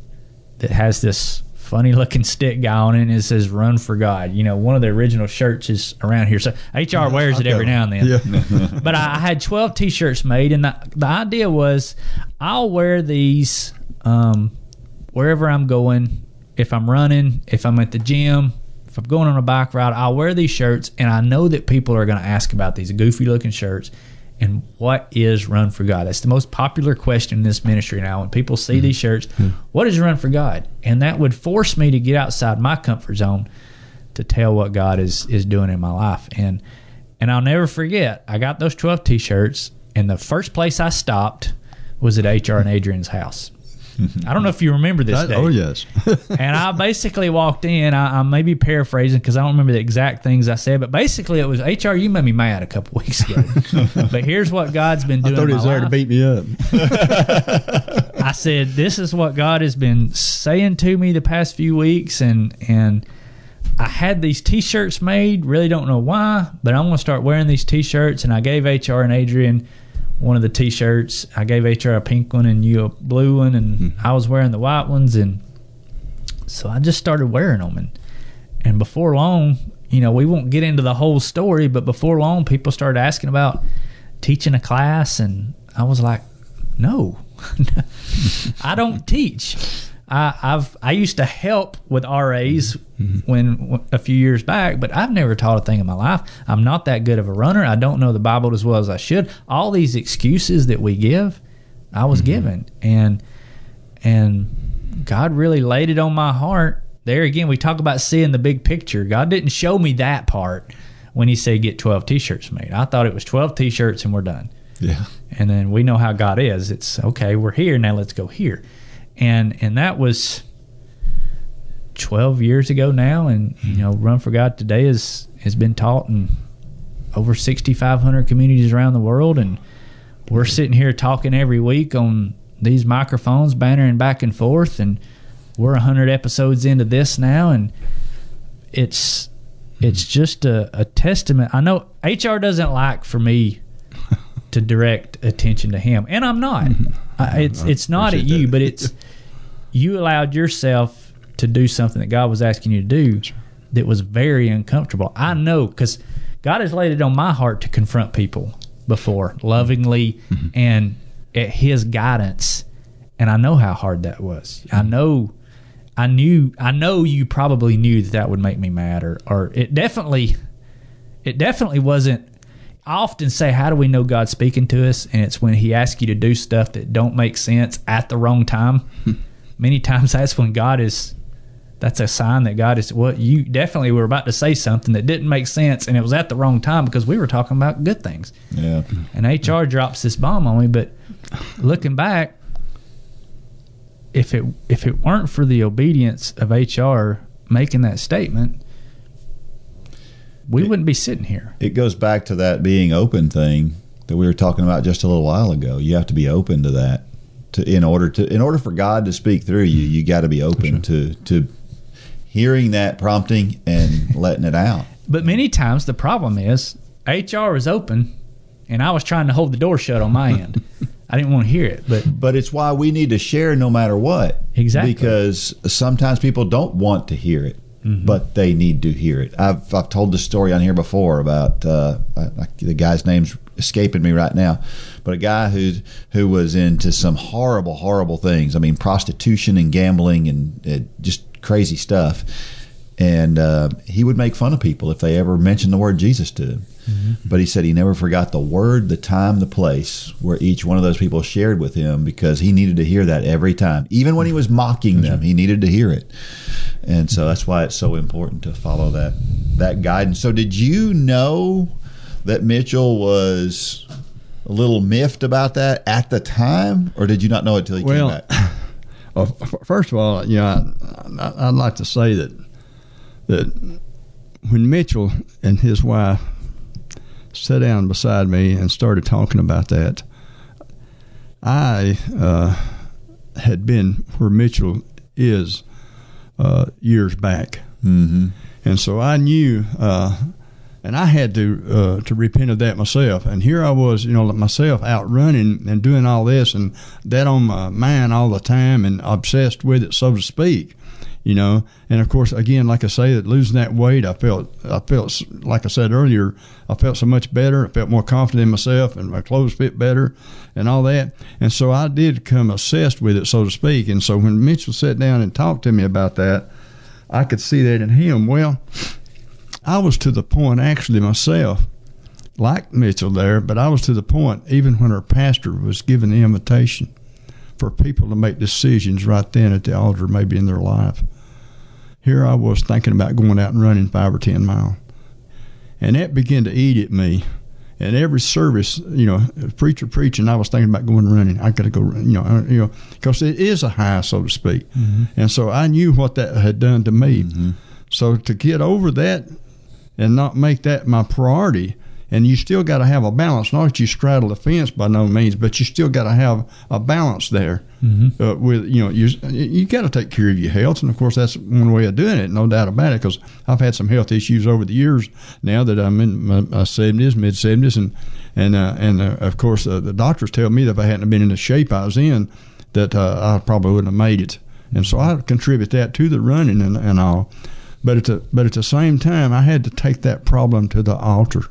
that has this funny looking stick guy on it and it says run for god you know one of the original shirts is around here. So hr wears it every now and then. Yeah. but I, had 12 t-shirts made and the, the idea was i'll wear these um, wherever i'm going if i'm running if i'm at the gym if i'm going on a bike ride i'll wear these shirts and i know that people are going to ask about these goofy looking shirts and what is run for god? That's the most popular question in this ministry now. When people see mm-hmm. these shirts mm-hmm. what is run for god? And that would force me to get outside my comfort zone to tell what God is is doing in my life. And and I'll never forget, I got those 12 t-shirts and the first place I stopped was at HR and Adrian's house. I don't know if you remember this That- oh, day. oh yes. And I basically walked in. I, I may be paraphrasing because I don't remember the exact things I said, but basically it was HR. You made me mad a couple weeks ago, but here's what God's been doing. I thought he was there to beat me up. I said, "This is what God has been saying to me the past few weeks," and and I had these T-shirts made. Really don't know why, but I'm gonna start wearing these T-shirts. And I gave HR and Adrian one of the T-shirts. I gave HR a pink one and you a blue one, and hmm. I was wearing the white ones. And so I just started wearing them, and and before long, you know, we won't get into the whole story, but before long, people started asking about teaching a class, and I was like, no, I don't teach. I, I've I used to help with RAs mm-hmm. when a few years back, but I've never taught a thing in my life. I'm not that good of a runner. I don't know the Bible as well as I should. All these excuses that we give, I was mm-hmm. given, and and God really laid it on my heart. There again, we talk about seeing the big picture. God didn't show me that part when He said get 12 T-shirts made. I thought it was 12 T-shirts and we're done Yeah. and then we know how God is. It's okay, we're here now. Let's go here, and and that was twelve years ago now, and you mm-hmm. know, Run for God today is has been taught in over sixty five hundred communities around the world, and we're sitting here talking every week on these microphones bantering back and forth, and we're hundred episodes into this now, and it's mm-hmm. it's just a, a testament. I know HR doesn't like for me to direct attention to him, and I'm not. Mm-hmm. I, it's it's not at you, that. but it's you allowed yourself to do something that God was asking you to do that was very uncomfortable. I know because God has laid it on my heart to confront people before lovingly and at His guidance, and I know how hard that was. I know. I knew I know you probably knew that that would make me mad or or it definitely it definitely wasn't I often say how do we know God's speaking to us and it's when he asks you to do stuff that don't make sense at the wrong time. Hmm. Many times that's when God is that's a sign that God is what you definitely were about to say something that didn't make sense and it was at the wrong time because we were talking about good things. Yeah. And HR drops this bomb on me, but looking back, if it if it weren't for the obedience of HR making that statement, we wouldn't be sitting here. It goes back to that being open thing that we were talking about just a little while ago. You have to be open to that. To in order to in order for God to speak through you, you got to be open to to hearing that prompting and letting it out. But many times the problem is HR is open, and I was trying to hold the door shut on my end. I didn't want to hear it, but But it's why we need to share no matter what. Exactly. Because sometimes people don't want to hear it, Mm-hmm. but they need to hear it. I've, I've told this story on here before about uh, I, I, the guy's name's escaping me right now, but a guy who who was into some horrible, horrible things. I mean, prostitution and gambling and uh, just crazy stuff. And uh, he would make fun of people if they ever mentioned the word Jesus to him. Mm-hmm. But he said he never forgot the word, the time, the place where each one of those people shared with him because he needed to hear that every time. Even when he was mocking them, he needed to hear it. And so that's why it's so important to follow that that guidance. So did you know that Mitchell was a little miffed about that at the time, or did you not know it till he Well, came back? Oh, well, first of all, you know, I, I, I'd like to say that that when Mitchell and his wife sat down beside me and started talking about that, I uh, had been where Mitchell is uh, years back, Mm-hmm. and so I knew. Uh, and I had to uh, to repent of that myself. And here I was, you know, myself out running and doing all this, and that on my mind all the time, and obsessed with it, so to speak. You know, and of course, again, like I say, that losing that weight, I felt, I felt, like I said earlier, I felt so much better. I felt more confident in myself, and my clothes fit better, and all that. And so I did come obsessed with it, so to speak. And so when Mitchell sat down and talked to me about that, I could see that in him. Well, I was to the point actually myself, like Mitchell there, but I was to the point even when our pastor was giving the invitation for people to make decisions right then at the altar, maybe in their life. Here I was thinking about going out and running five or ten miles, and that began to eat at me. And every service, you know, preacher preaching, I was thinking about going running. I got to go, you know, you know, because it is a high, so to speak. Mm-hmm. And so I knew what that had done to me. Mm-hmm. So to get over that and not make that my priority. And you still got to have a balance. Not that you straddle the fence by no means, but you still got to have a balance there. Uh, with you know, you you got to take care of your health, and of course that's one way of doing it, no doubt about it. Because I've had some health issues over the years. Now that I'm in my seventies, mid seventies, and and uh, and uh, of course uh, the doctors tell me that if I hadn't been in the shape I was in, that uh, I probably wouldn't have made it. And so I contribute that to the running and, and all. But at the but at the same time, I had to take that problem to the altar,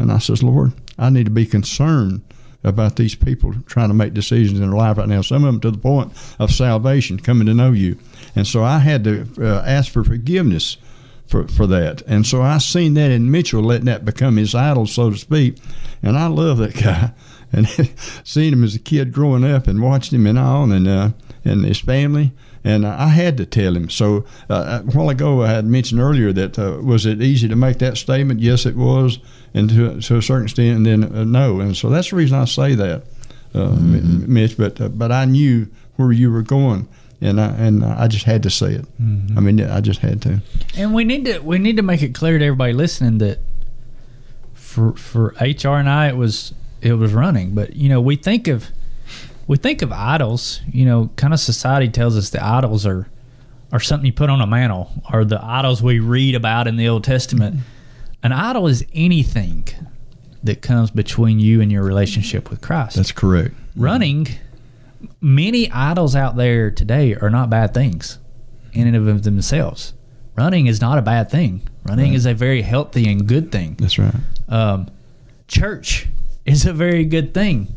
and I says, Lord, I need to be concerned about these people trying to make decisions in their life right now. Some of them to the point of salvation, coming to know you, and so I had to uh, ask for forgiveness for for that. And so I seen that in Mitchell, letting that become his idol, so to speak. And I love that guy, and seeing him as a kid growing up and watching him and all, and uh, and his family. And I had to tell him. So uh, a while ago, I had mentioned earlier that uh, was it easy to make that statement? Yes, it was, and to, to a certain extent, and then uh, no. And so that's the reason I say that, uh, M- Mitch. But uh, but I knew where you were going, and I and I just had to say it. I mean, I just had to. And we need to we need to make it clear to everybody listening that for for HR and I it was it was running, but you know we think of we think of idols, you know, kind of society tells us the idols are are something you put on a mantle, or the idols we read about in the Old Testament. An idol is anything that comes between you and your relationship with Christ. That's correct. running. Many idols out there today are not bad things in and of themselves. Running is not a bad thing. Running is a very healthy and good thing That's right. um, church is a very good thing.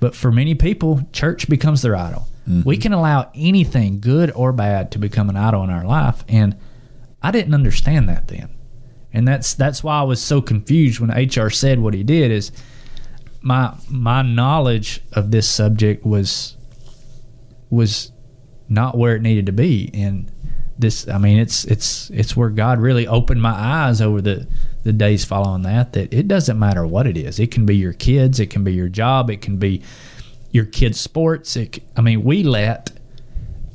But for many people, church becomes their idol. We can allow anything, good or bad, to become an idol in our life. And I didn't understand that then. And that's that's why I was so confused when HR said what he did is my my knowledge of this subject was was not where it needed to be. And this I mean it's it's it's where God really opened my eyes over the the days following that that it doesn't matter what it is. It can be your kids, it can be your job, it can be your kids' sports. It, I mean, we let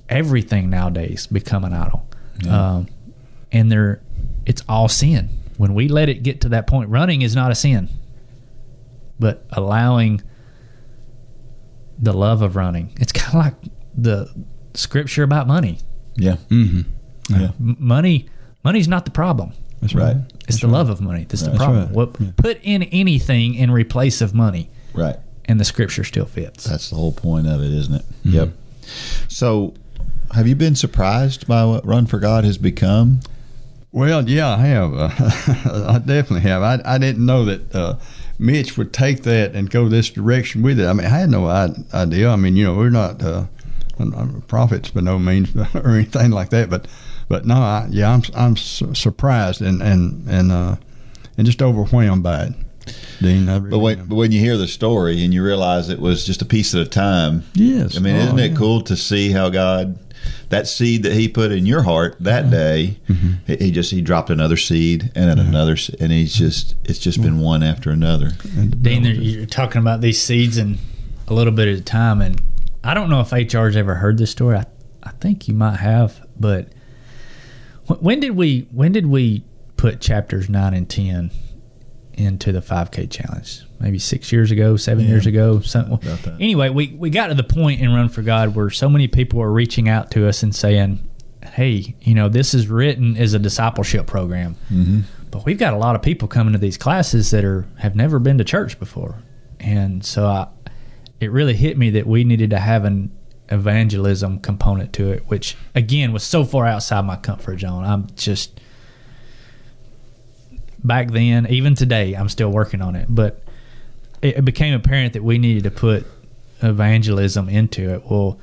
everything nowadays become an idol, um, and there, it's all sin. When we let it get to that point, running is not a sin, but allowing the love of running. It's kind of like the scripture about money. Mm-hmm. Yeah. M- money, money's not the problem. That's Right. right. It's the love of money that's the That's problem. right. What put in anything in replace of money, Right. and the scripture still fits. That's the whole point of it, isn't it? Mm-hmm. Yep. So, have you been surprised by what Run for God has become? Well, yeah, I have. Uh, I definitely have. I, I didn't know that uh, Mitch would take that and go this direction with it. I mean, I had no idea. I mean, you know, we're not uh, prophets by no means or anything like that. But, but no, I, yeah, I'm I'm su- surprised and and and uh, and just overwhelmed by it, Dean. Really But when, but when you hear the story and you realize it was just a piece at a time, yes, I mean, Oh, isn't it yeah. cool to see how God, that seed that He put in your heart that mm-hmm. day, mm-hmm. he, he just He dropped another seed and then another, and He's just it's just been one after another. And Dean, you're talking about these seeds and a little bit at a time, and I don't know if HR's ever heard this story. I, I think you might have, but when did we when did we put chapters nine and ten into the 5K challenge? Maybe six years ago, seven years ago, something. Anyway, we we got to the point in Run for God where so many people were reaching out to us and saying, "Hey, you know, this is written as a discipleship program." Mm-hmm. but we've got a lot of people coming to these classes that are have never been to church before. And so I, it really hit me that we needed to have an evangelism component to it which again was so far outside my comfort zone. I'm just back then even today i'm still working on it. But it, it became apparent that we needed to put evangelism into it. Well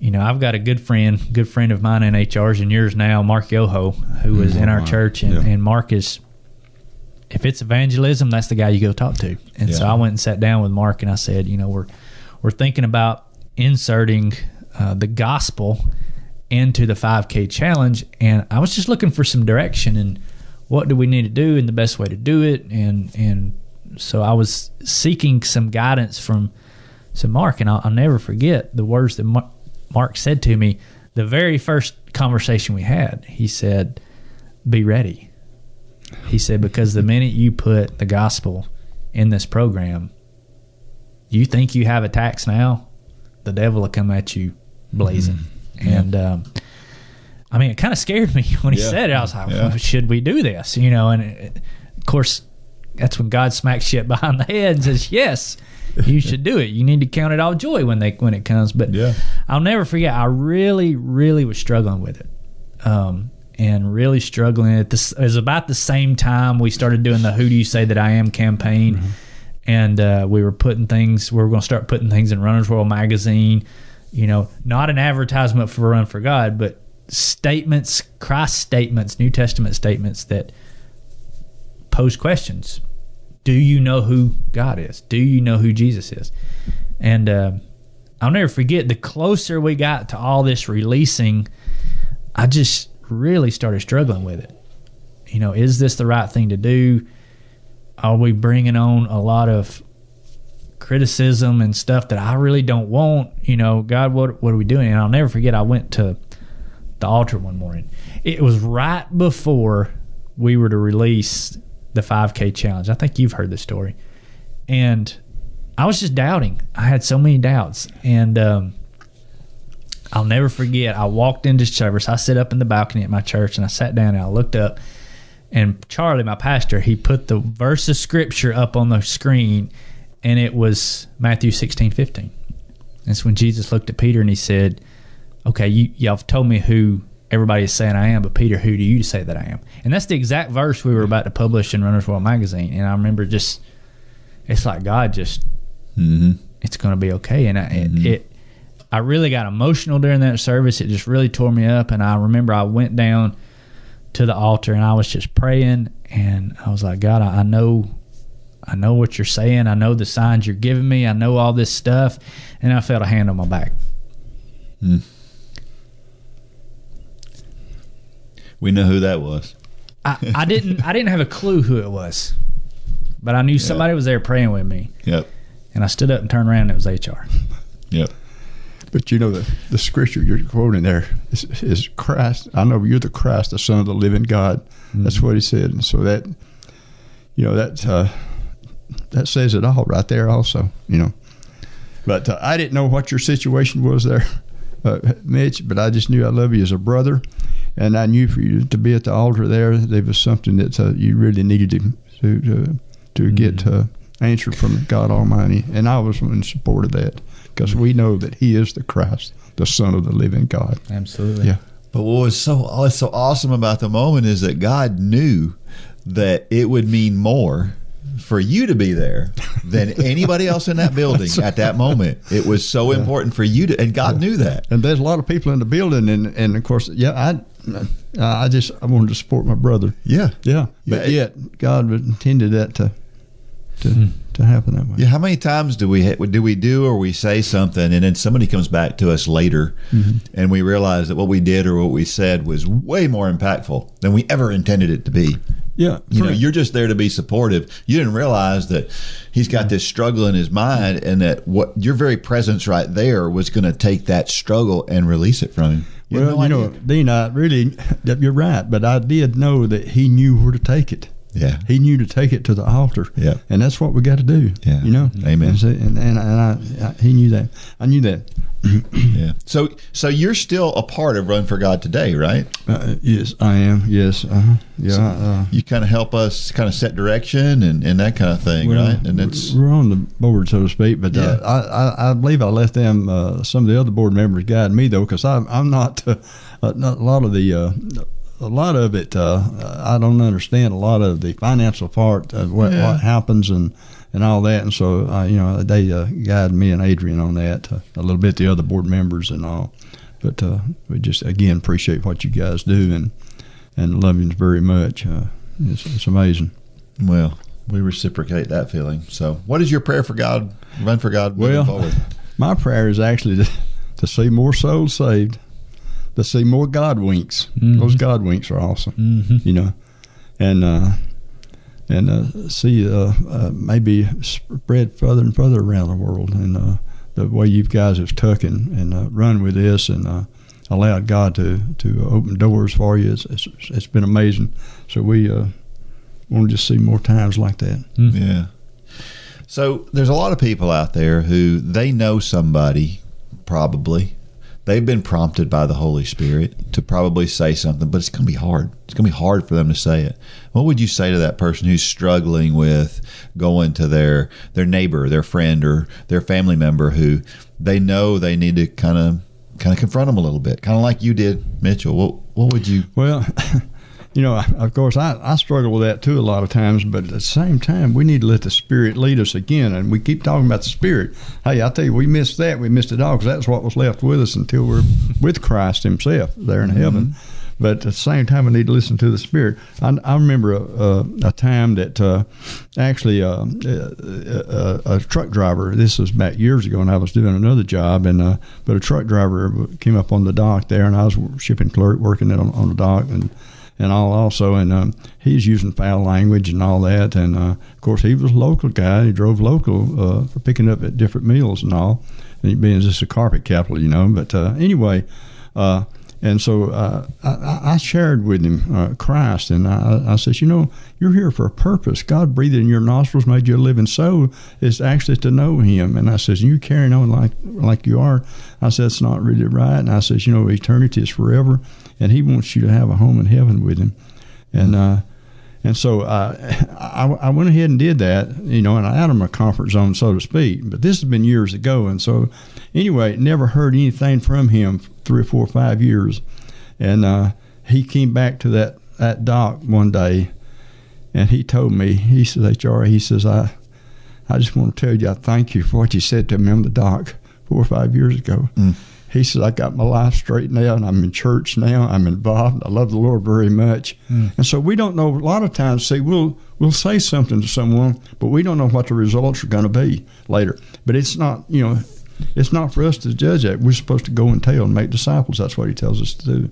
you know i've got a good friend good friend of mine in hr's and yours now mark yoho who is in our church. And, Yeah. and mark is if it's evangelism, that's the guy you go talk to. And so I went and sat down with Mark and I said, you know, we're we're thinking about inserting uh, the gospel into the 5K challenge, and I was just looking for some direction and what do we need to do and the best way to do it, and and so I was seeking some guidance from some Mark, and I'll, I'll never forget the words that Mar- Mark said to me the very first conversation we had. He said, "Be ready." He said, because the minute you put the gospel in this program, you think you have attacks now, the devil will come at you blazing. And um, I mean, it kind of scared me when he Yeah. said it. I was like, Yeah. well, should we do this? You know, and it, of course, that's when God smacks you behind the head and says, yes, you should do it. You need to count it all joy when they when it comes. But Yeah. I'll never forget. I really, really was struggling with it, um, and really struggling. At this it was about the same time we started doing the "Who Do You Say That I Am" campaign, and uh, we were putting things. We were going to start putting things in Runner's World magazine. You know, not an advertisement for Run for God, but statements, Christ statements, New Testament statements that pose questions. Do you know who God is? Do you know who Jesus is? And uh, I'll never forget the closer we got to all this releasing, I just really started struggling with it. You know, is this the right thing to do? Are we bringing on a lot of criticism and stuff that I really don't want? You know, God, what what are we doing? And I'll never forget. I went to the altar one morning. It was right before we were to release the 5K challenge. I think you've heard this story. And I was just doubting. I had so many doubts, and um, I'll never forget. I walked into service. I sit up in the balcony at my church, and I sat down and I looked up, and Charlie, my pastor, he put the verse of scripture up on the screen, and it was Matthew sixteen fifteen. That's when Jesus looked at Peter and he said, "Okay, you y'all have told me who." Everybody is saying I am, but Peter, who do you say that I am? And that's the exact verse we were about to publish in Runner's World magazine. And I remember just, it's like God just mm-hmm. it's going to be okay. And I, it, mm-hmm. it, I really got emotional during that service. It just really tore me up. And I remember I went down to the altar and I was just praying. And I was like, God, I, I know, I know what you're saying. I know the signs you're giving me. I know all this stuff. And I felt a hand on my back. Mm. We know who that was. I, I didn't, I didn't have a clue who it was, but I knew somebody was there praying with me. Yep. And I stood up and turned around and it was HR. Yep. But you know the the scripture you're quoting there is, is Christ. I know you're the Christ, the Son of the living God. That's what he said, and so that you know that uh, that says it all right there. Also, you know. But uh, I didn't know what your situation was there, uh, Mitch. But I just knew I love you as a brother, and I knew for you to be at the altar there, there was something that uh, you really needed to to to, to get uh, answered from God Almighty, and I was in support of that because we know that He is the Christ, the Son of the living God. Absolutely. Yeah. But what was so what's so awesome about the moment is that God knew that it would mean more for you to be there than anybody else in that building at that moment. It was so important for you to, and God knew that. And there's a lot of people in the building, and, and of course, yeah, I, I just I wanted to support my brother. Yeah. Yeah, but Yeah. yet God intended that to to hmm. to happen that way. Yeah, how many times do we do we do or we say something and then somebody comes back to us later mm-hmm. and we realize that what we did or what we said was way more impactful than we ever intended it to be. Yeah, You know, you're just there to be supportive. You didn't realize that he's got this struggle in his mind and that what your very presence right there was going to take that struggle and release it from him. You well, no you know. Dean, I really that you're right, but I did know that He knew where to take it. Yeah. He knew to take it to the altar. Yeah. and that's what we got to do. Yeah. you know. Amen. And, and, and, I, I, he knew that. I knew that. Yeah. So so you're still a part of Run for God today, right? Uh, yes, I am. Yes. Uh-huh. Yeah. uh, You kind of help us kind of set direction and, and that kind of thing, Well, right? And it's we're on the board, so to speak. But Yeah. uh, I, I, I believe I let them, uh, some of the other board members, guide me though, because I'm, I'm not, uh, uh, not a lot of the, uh, a lot of it. Uh, I don't understand a lot of the financial part of what, Yeah. what happens and and all that. And so, uh, you know, they uh, guide me and Adrian on that uh, a little bit. The other board members and all. But uh, we just again appreciate what you guys do and and love you very much. Uh, it's, it's amazing. well, we reciprocate that feeling. So, what is your prayer for God? Run for God Well, forward. My prayer is actually to, to see more souls saved, to see more God winks. Those God winks are awesome, Mhm. you know, and uh, and uh, see uh, uh, maybe spread further and further around the world. And uh, the way you guys have taken and uh, run with this and uh, allowed God to to open doors for you, it's, it's, it's been amazing. So we uh, want to just see more times like that. Yeah. So there's a lot of people out there who they know somebody, probably. They've been prompted by the Holy Spirit to probably say something, but it's going to be hard. It's going to be hard for them to say it. What would you say to that person who's struggling with going to their their neighbor, their friend, or their family member who they know they need to kind of kind of confront them a little bit, kind of like you did, Mitchell? What what would you? Well, you know, of course, I, I struggle with that too a lot of times, but at the same time, we need to let the Spirit lead us again. And we keep talking about the Spirit. Hey, I tell you, we missed that. We missed it all because that's what was left with us until we're with Christ Himself there in heaven. But at the same time, we need to listen to the Spirit. I, I remember a, a, a time that uh, actually uh, a, a, a truck driver. This was back years ago, and I was doing another job, and uh, but a truck driver came up on the dock there, and I was shipping clerk working on, on the dock, and and all also, and um, he's using foul language and all that, and uh, of course he was a local guy. He drove local uh, for picking up at different meals and all, and being just a carpet capital, you know. But uh, anyway. Uh, And so uh, I, I shared with him uh, Christ, and I, I said, you know, you're here for a purpose. God breathed in your nostrils, made you a living soul. It's actually to know Him. And I says, you carrying on like like you are. I said, it's not really right. And I says, you know, eternity is forever, and He wants you to have a home in heaven with Him. And uh, and so uh, I, I went ahead and did that, you know, and I out of my comfort zone, so to speak. But this has been years ago, and so anyway, never heard anything from him three or four or five years, and uh, he came back to that that dock one day, and he told me, he says, HR, he says, I, I just want to tell you, I thank you for what you said to me on the dock four or five years ago. He says, I got my life straight now and I'm in church now. I'm involved. I love the Lord very much. Hmm. And so we don't know, a lot of times, see, we'll, we'll say something to someone, but we don't know what the results are going to be later. But it's not, you know, it's not for us to judge that. We're supposed to go and tell and make disciples. That's what he tells us to do.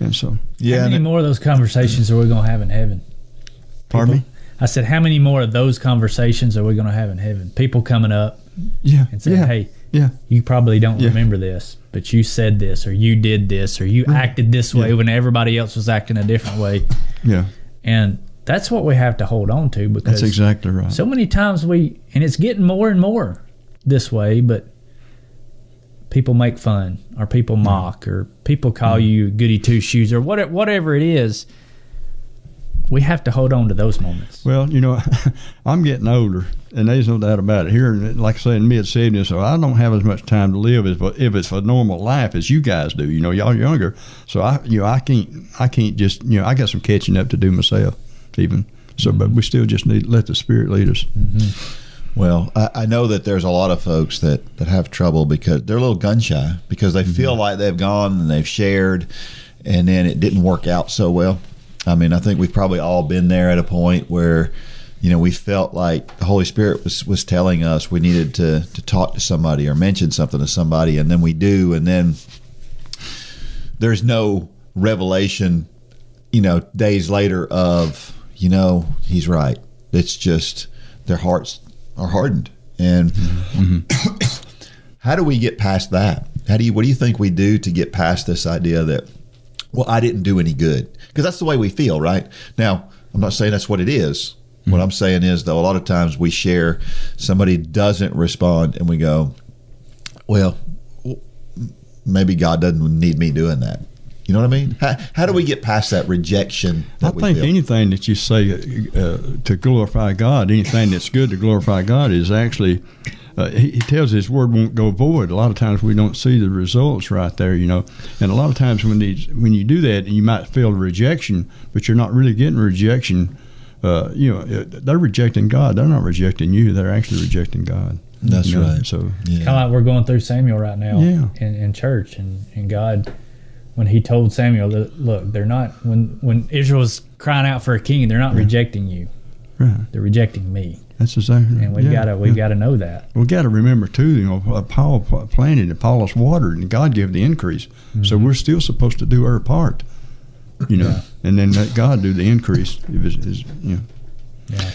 And so, yeah. How Yeah, many and more of those conversations are we going to have in heaven? pardon me? I said, how many more of those conversations are we going to have in heaven? People coming up Yeah. and saying, yeah. hey, Yeah. you probably don't Yeah. remember this, but you said this, or you did this, or you mm. acted this way Yeah. when everybody else was acting a different way. Yeah. And that's what we have to hold on to because That's exactly right. so many times we, and it's getting more and more this way, but people make fun or people mm. mock or people call mm. you goody two shoes or whatever, whatever it is. We have to hold on to those moments. Well, you know, I'm getting older, and there's no doubt about it. Here, like I say, in mid 70s, so I don't have as much time to live as if it's a normal life as you guys do. You know, y'all are younger, so I, you know, I can't, I can't just, you know, I got some catching up to do myself, even. So, but we still just need to let the Spirit lead us. Mm-hmm. Well, I, I know that there's a lot of folks that, that have trouble because they're a little gun shy because they feel mm-hmm. like they've gone and they've shared and then it didn't work out so well. I mean, I think we've probably all been there at a point where, you know, we felt like the Holy Spirit was, was telling us we needed to, to talk to somebody or mention something to somebody, and then we do, and then there's no revelation, you know, days later of, you know, he's right. It's just their hearts are hardened. And how do we get past that? How do you, what do you think we do to get past this idea that, well, I didn't do any good? Because that's the way we feel, right? Now, I'm not saying that's what it is. What I'm saying is, though, a lot of times we share, somebody doesn't respond, and we go, well, maybe God doesn't need me doing that. You know what I mean? How, how do we get past that rejection? I That we think anything that you say uh, to glorify God, anything that's good to glorify God, is actually. Uh, he, he tells His word won't go void. A lot of times we don't see the results right there, you know. And a lot of times when these, when you do that, you might feel rejection, but you're not really getting rejection. Uh, you know, uh, they're rejecting God. They're not rejecting you. They're actually rejecting God. That's You know, right. So Yeah. Kind of like we're going through Samuel right now Yeah. in, in church, and, and God, when He told Samuel, that, "Look, they're not when when Israel's crying out for a king, they're not rejecting you; right, they're rejecting me." That's exactly. And we've yeah, got to we've yeah. got to know that. We've got to remember too. You know, uh, Paul pl- planted and Apollos watered, and God gave the increase. So we're still supposed to do our part. You know, and then let God do the increase. If it's, is you know, Yeah.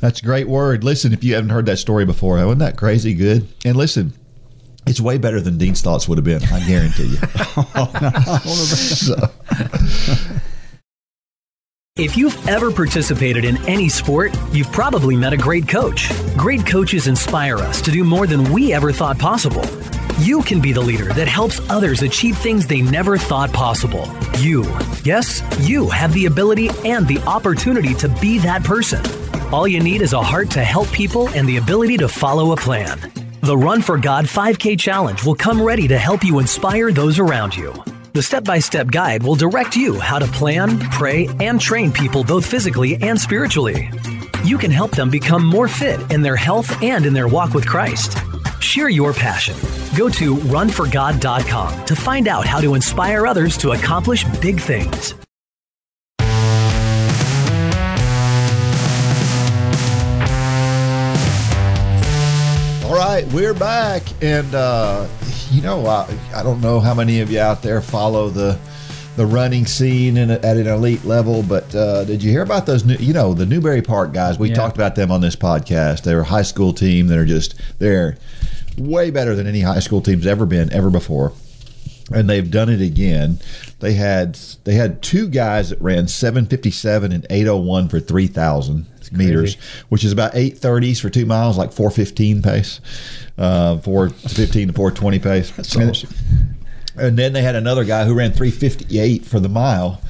That's a great word. Listen, if you haven't heard that story before, wasn't that crazy good? And listen, it's way better than Dean's thoughts would have been. I guarantee you. So, If you've ever participated in any sport, you've probably met a great coach. Great coaches inspire us to do more than we ever thought possible. You can be the leader that helps others achieve things they never thought possible. You, yes, you have the ability and the opportunity to be that person. All you need is a heart to help people and the ability to follow a plan. The Run for God 5K Challenge will come ready to help you inspire those around you. The step by step guide will direct you how to plan, pray, and train people both physically and spiritually. You can help them become more fit in their health and in their walk with Christ. Share your passion. Go to runforgod.com to find out how to inspire others to accomplish big things. all right, we're back, and uh, you know, I, I don't know how many of you out there follow the the running scene in, at an elite level, but uh, did you hear about those? New, you know, the Newbury Park guys. We Yeah. talked about them on this podcast. They're a high school team that are just they're way better than any high school team's ever been ever before. And they've done it again. They had they had two guys that ran 757 and 801 for 3,000 meters, which is about 830s for two miles, like 415 pace, uh, 415 to 420 pace. That's awesome. And then they had another guy who ran 358 for the mile.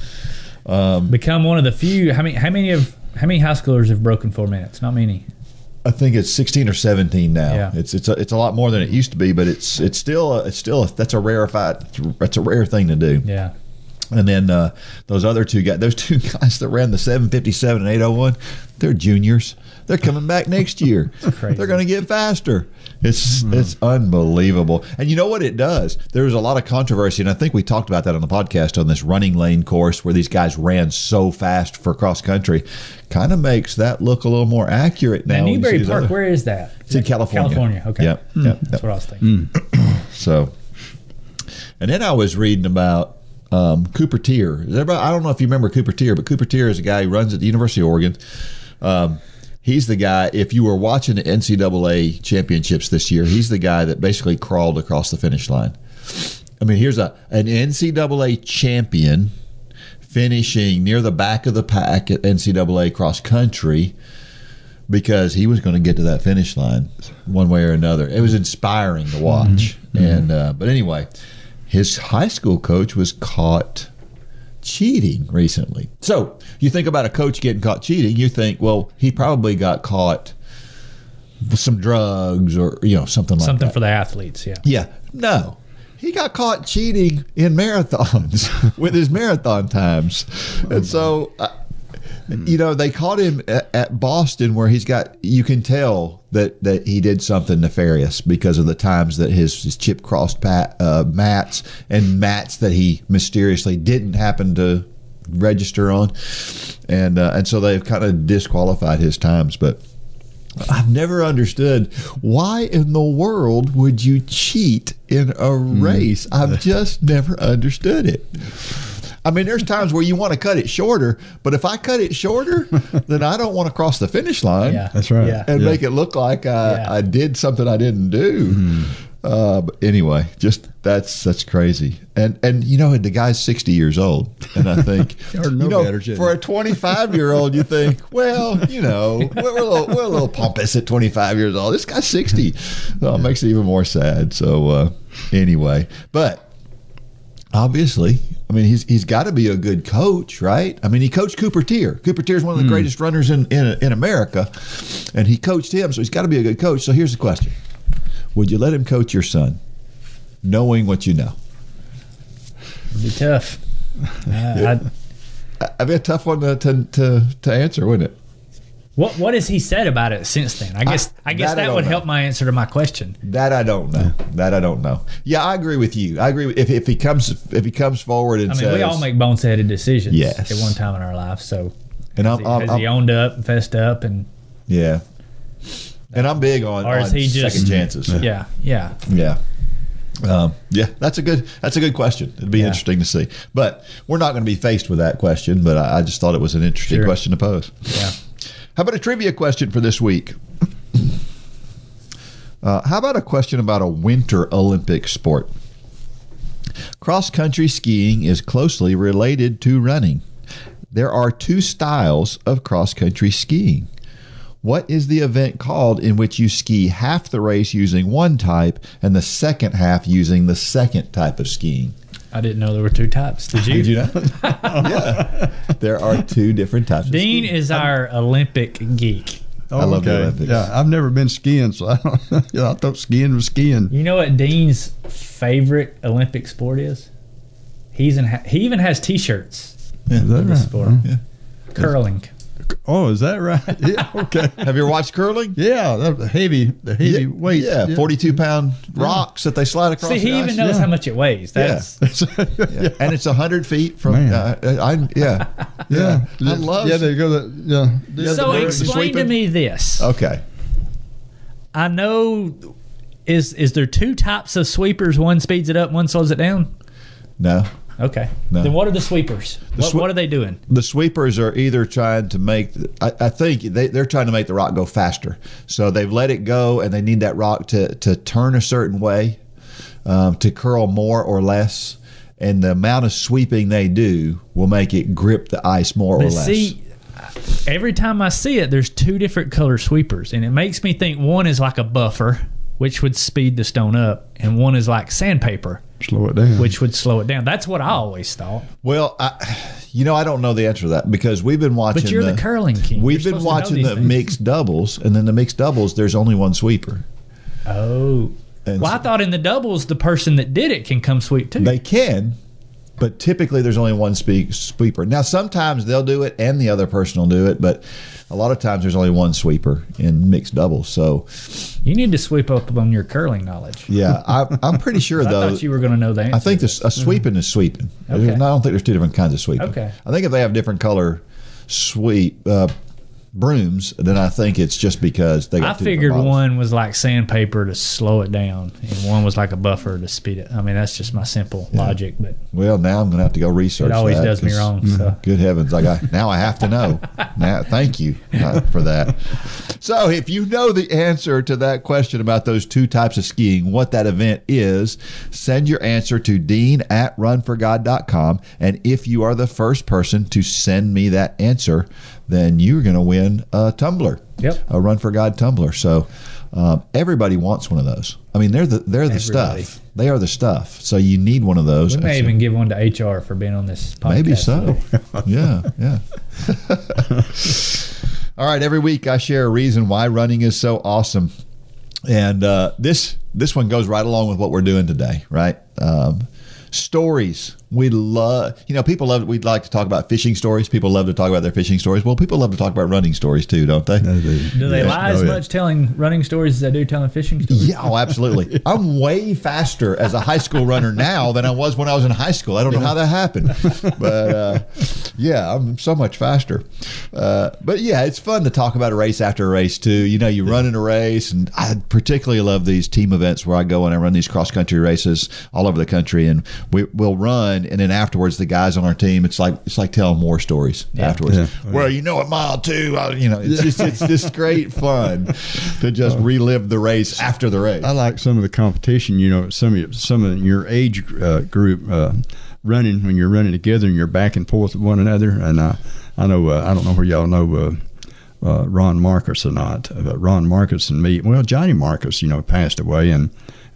Um, Become one of the few. How many? How many of? How many high schoolers have broken four minutes? Not many. I think it's 16 or 17 now. Yeah. It's it's a, it's a lot more than it used to be, but it's it's still a, it's still a, that's a rarefied that's a rare thing to do. Yeah. And then uh, those other two guys, those two guys that ran the 757 and 801, they're juniors. They're coming back next year. crazy. They're going to get faster. It's it's unbelievable. And you know what it does? There was a lot of controversy, and I think we talked about that on the podcast on this running lane course where these guys ran so fast for cross country. Kind of makes that look a little more accurate now. Now, when you see Newbury Park, other- where is that? It's in California. California. Okay. Yep. Yep. That's what I was thinking. So, and then I was reading about um, Cooper Teare. I don't know if you remember Cooper Teare, but Cooper Teare is a guy who runs at the University of Oregon. Um, he's the guy. If you were watching the NCAA championships this year, he's the guy that basically crawled across the finish line. I mean, here's a an NCAA champion finishing near the back of the pack at NCAA cross country because he was going to get to that finish line one way or another. It was inspiring to watch. And uh, but anyway, his high school coach was caught cheating recently. So you think about a coach getting caught cheating, you think, well, he probably got caught with some drugs or you know something like that. Something that. for the athletes. Yeah. Yeah. No. He got caught cheating in marathons with his marathon times. and so, uh, uh, you know, they caught him at, at Boston where he's got, you can tell that, that he did something nefarious because of the times that his, his chip crossed pat, uh, mats and mats that he mysteriously didn't happen to register on. And, uh, and so they've kind of disqualified his times. But I've never understood why in the world would you cheat in a race. I've just never understood it. I mean, there's times where you want to cut it shorter, but if I cut it shorter, then I don't want to cross the finish line Yeah. That's right. Yeah. and Yeah. make it look like I, Yeah. I did something I didn't do. Uh, but anyway, just that's that's crazy. And and you know the guy's sixty years old, and I think no you know better, for a twenty five year old, you think, well, you know, we're, we're, a little, we're a little pompous at twenty five years old. This guy's sixty, so it makes it even more sad. So uh, anyway, but obviously, I mean, he's he's got to be a good coach, right? I mean, he coached Cooper Teare. Cooper Teare is one of the greatest runners in, in in America, and he coached him, so he's got to be a good coach. So here's the question: Would you let him coach your son, knowing what you know? It'd be tough. Uh, I, I'd be a tough one to to, to, to answer, wouldn't it? What what has he said about it since then? I guess I, guess that that, don't would know. help my answer to my question. That I don't know. That I don't know. Yeah, I agree with you. I agree. With, if if he comes if he comes forward and I mean, says, we all make boneheaded decisions Yes. at one time in our life. So and I'm, has, I'm, he, has I'm- owned up, and fessed up, and yeah, and I'm big on, Or is on he just- second chances. yeah, yeah. Yeah. Um, yeah, that's a good that's a good question. It'd be Yeah. interesting to see, but we're not going to be faced with that question. But I, I just thought it was an interesting Sure. question to pose. Yeah. How about a trivia question for this week? Uh, how about a question about a winter Olympic sport? Cross country skiing is closely related to running. There are two styles of cross country skiing. What is the event called in which you ski half the race using one type and the second half using the second type of skiing? I didn't know there were two types. Did you? Did you know? yeah. There are two different types of Dean skiing. is our Olympic geek. I love the Olympics. Yeah, I've never been skiing, so I don't. You know, I thought skiing was skiing. You know what Dean's favorite Olympic sport is? He's in. He even has T-shirts. Is that for this right? sport. Yeah. Curling. Oh, is that right? Yeah. Okay. Have you ever watched curling? Yeah, the heavy, the heavy weight. Yeah, 42 pound rocks that they slide across See, he the even ice. knows yeah. how much it weighs. That's Yeah. And it's 100 feet from. Uh, I, yeah. Yeah, I love. Yeah, they go. The, yeah. Yeah, so. the- the Explain to me this. Okay. I know. Is is there two types of sweepers? One speeds it up, one slows it down. No. Okay. No. Then what are the sweepers? what, swe- what are they doing? The sweepers are either trying to make, I, I think they, they're trying to make the rock go faster. So they've let it go and they need that rock to, to turn a certain way. um, to curl more or less, and the amount of sweeping they do will make it grip the ice more or less. see, every time I see it, there's two different color sweepers, and it makes me think one is like a buffer, which would speed the stone up, and one is like sandpaper, Slow it down. which would slow it down. That's what I always thought. well, I, you know, I don't know the answer to that because we've been watching. But you're the, curling king. We've You're been supposed to know watching the things. mixed doubles, and then the mixed doubles, there's only one sweeper. Oh. And Well, I thought in the doubles, the person that did it can come sweep too. They can, but typically there's only one speak, sweeper. Now, sometimes they'll do it and the other person will do it, but a lot of times there's only one sweeper in mixed doubles. So, you need to sweep up on your curling knowledge. yeah, I, I'm pretty sure though. I thought you were going to know that. I think this, a sweeping is sweeping. Okay. I don't think there's two different kinds of sweeping. Okay. I think if they have different color sweep uh, brooms, then I think it's just because they. Got I two figured one was like sandpaper to slow it down, and one was like a buffer to speed it. I mean, that's just my simple logic, but Well, now I'm going to have to go research. it always that does me 'cause- wrong. So Good heavens! I got now. I have to know. now, thank you uh, for that. So, if you know the answer to that question about those two types of skiing, what that event is, send your answer to Dean at RunForGod.com. And if you are the first person to send me that answer, then you're going to win a tumbler. Yep. A Run for God tumbler. So. Um, everybody wants one of those. I mean, they're the they're the Everybody. stuff. They are the stuff. So you need one of those. we may even give one to HR for being on this podcast. Maybe so. yeah, yeah. All right. Every week I share a reason why running is so awesome, and uh, this this one goes right along with what we're doing today. Right. Um, stories. We love, you know, people love. We'd like to talk about fishing stories. People love to talk about their fishing stories. Well, people love to talk about running stories too, don't they? They do. Do they Yes. lie as Oh, yeah. much telling running stories as they do telling fishing stories? Yeah, oh, absolutely. I'm way faster as a high school runner now than I was when I was in high school. I don't know how that happened, but uh, yeah, I'm so much faster. Uh, but yeah, it's fun to talk about a race after a race too. You know, you run in a race, and I particularly love these team events where I go and I run these cross country races all over the country, and we, we'll run, and then afterwards, the guys on our team, it's like it's like telling more stories afterwards. Yeah. Well, you know, at mile two, I, you know, it's just it's just great fun to just relive the race after the race. I like some of the competition. You know, some of your, some of your age uh, group uh, running when you're running together and you're back and forth with one another. And uh, I know uh, I don't know where y'all know uh, uh, Ron Marcus or not, but Ron Marcus and me. Well, Johnny Marcus, you know, passed away and.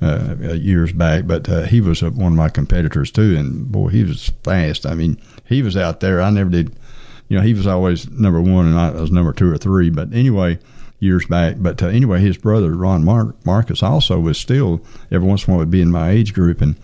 Uh, uh, years back, but uh, he was uh, one of my competitors too, and boy, he was fast. I mean, he was out there. I never did, you know, he was always number one, and I was number two or three. But anyway, years back. But uh, anyway, his brother Ron Mar- Marcus also was still every once in a while would be in my age group, and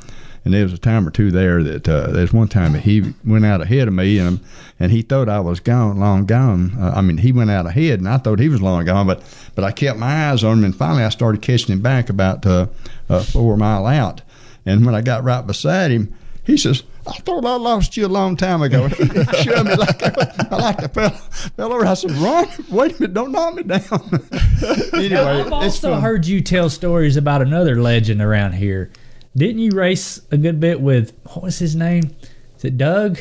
and there was a time or two there that uh, there's one time that he went out ahead of me, and and he thought I was gone, long gone. Uh, I mean, he went out ahead, and I thought he was long gone, but but I kept my eyes on him, and finally I started catching him back about uh, uh, four mile out, and when I got right beside him, he says. I thought I lost you a long time ago. He shoved me like I like the fell, fell over. I said, "Ron, wait a minute, don't knock me down." anyway, I've also fun. heard you tell stories about another legend around here. Didn't you race a good bit with what was his name? Is it Doug?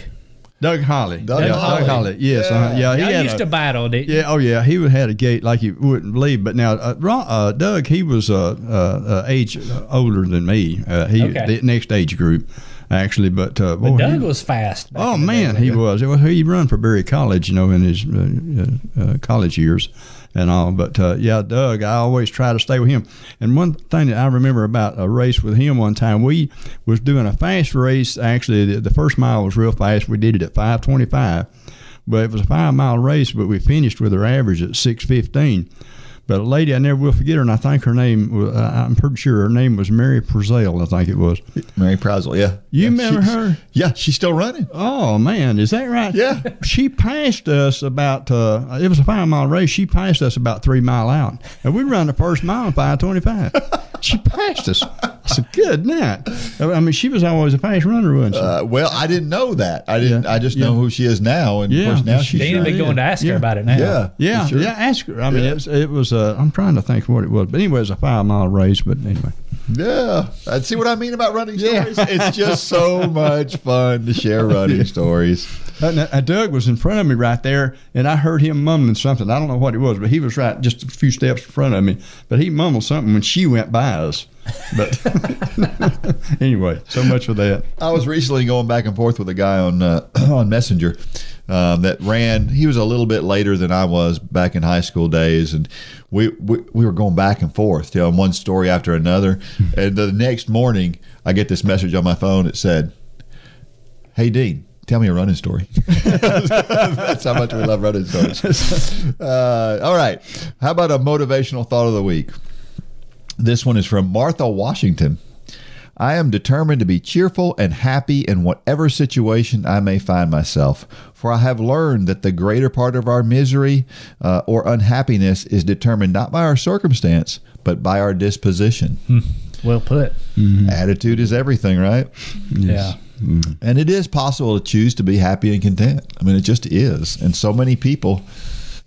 Doug Holly. Doug yeah, Holly. Doug Holly. Yes. Yeah. Uh, yeah. He Y'all had used a, to battle, didn't you? Yeah, oh yeah, he would had a gait like you wouldn't believe. But now, uh, Ron, uh, Doug, he was uh, uh, uh, age older than me. Uh, he Okay. the next age group, actually. But, uh, But Doug he- was fast. Oh man, day. he was. Well, he run for Berry College, you know, in his uh, uh, uh, college years and all. But uh, yeah, Doug, I always try to stay with him. And one thing that I remember about a race with him one time, we was doing a fast race. Actually, the, the first mile was real fast. We did it at five twenty five, but it was a five mile race. But we finished with our average at six fifteen. But a lady I never will forget her, and I think her name was, uh, I'm pretty sure her name was Mary Purcell, I think it was. Mary Prozel, yeah. You Yeah, remember she- her? Yeah, she's still running. Oh man, is that right? Yeah. She passed us about. Uh, it was a five mile race. She passed us about three mile out, and we run the first mile in five twenty five. she passed us. I said, "Good night." I mean, she was always a fast runner, wasn't she? Uh, well, I didn't know that. I didn't. Yeah. I just Yeah. know who she is now, and Yeah. of course now She she's Dana sure be is. going to ask Yeah. her about it now. yeah, yeah, sure. yeah. Ask her. I mean, Yeah. it was. It was uh, I'm trying to think what it was, but anyway, it was a five mile race. But anyway, Yeah, Uh, see what I mean about running Yeah. stories. It's just so much fun to share running stories. Uh, now, uh, Doug was in front of me right there, and I heard him mumbling something. I don't know what it was, but he was right just a few steps in front of me. But he mumbled something when she went by us. But anyway, so much for that. I was recently going back and forth with a guy on uh, on Messenger um, that ran. He was a little bit later than I was back in high school days, and we we, we were going back and forth, telling one story after another. and the next morning, I get this message on my phone. It said, "Hey Dean." Tell me a running story. That's how much we love running stories. Uh, all right. How about a motivational thought of the week? This one is from Martha Washington. I am determined to be cheerful and happy in whatever situation I may find myself, for I have learned that the greater part of our misery uh, or unhappiness is determined not by our circumstance, but by our disposition. Well put. Attitude is everything, right? Yeah. Mm. And it is possible to choose to be happy and content. I mean, it just is. And so many people,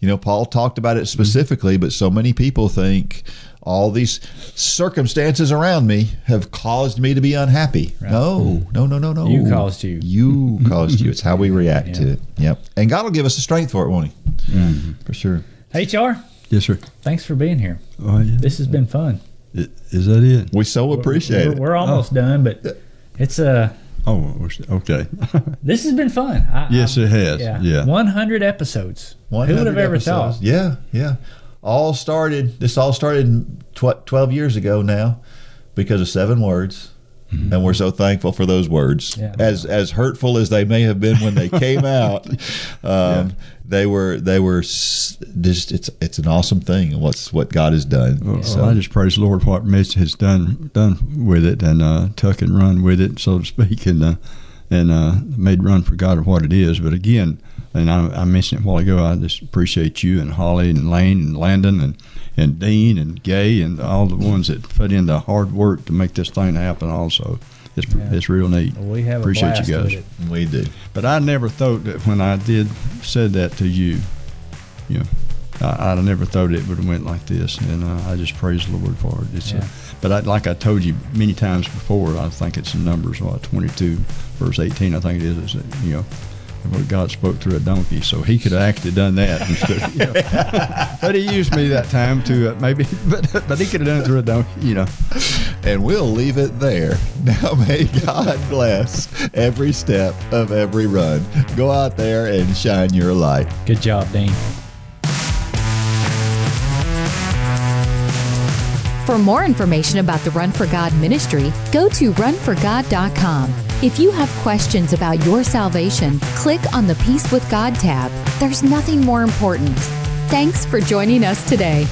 you know, Paul talked about it mm-hmm. specifically, but so many people think all these circumstances around me have caused me to be unhappy. No, no, no, no, no. You caused you. You caused you. It's how we react to it. Yep. And God will give us the strength for it, won't He? Mm-hmm. For sure. HR, Yes, sir. thanks for being here. Oh, yeah. This has been fun. Is that it? We so appreciate we're, it. we're almost oh. done, but it's uh Oh, okay. this has been fun. I, yes, I- it has. Yeah. 100 episodes. Who would have ever episodes. thought? Yeah, yeah. All started, this all started tw- 12 years ago now because of seven words. And we're so thankful for those words. Yeah. As as hurtful as they may have been when they came out, um, they were they were just it's it's an awesome thing. What's what God has done. Well, So- I just praise the Lord what Mitch has done done with it and uh, tuck and run with it, so to speak, and uh, and uh, made run for God of what it is. But again, and I, I mentioned it a while ago, I just appreciate you and Holly and Lane and Landon and and Dean and Gay and all the ones that put in the hard work to make this thing happen. Also, it's Yeah. it's real neat. Well, we have a appreciate blast you guys. it. we do. But I never thought that when I did said that to you, you know, I, I never thought it would have went like this, and uh, I just praise the Lord for it. It's, Yeah. uh, but I, like I told you many times before, I think it's in Numbers, what twenty two, verse eighteen, I think it is. Is that you know. What God spoke through a donkey, so He could have actually done that instead. Of, you know. but He used me that time to uh, maybe, but but He could have done it through a donkey, you know. And we'll leave it there. Now may God bless every step of every run. Go out there and shine your light. Good job, Dean. For more information about the Run for God ministry, go to runforgod.com. If you have questions about your salvation, click on the Peace with God tab. There's nothing more important. Thanks for joining us today.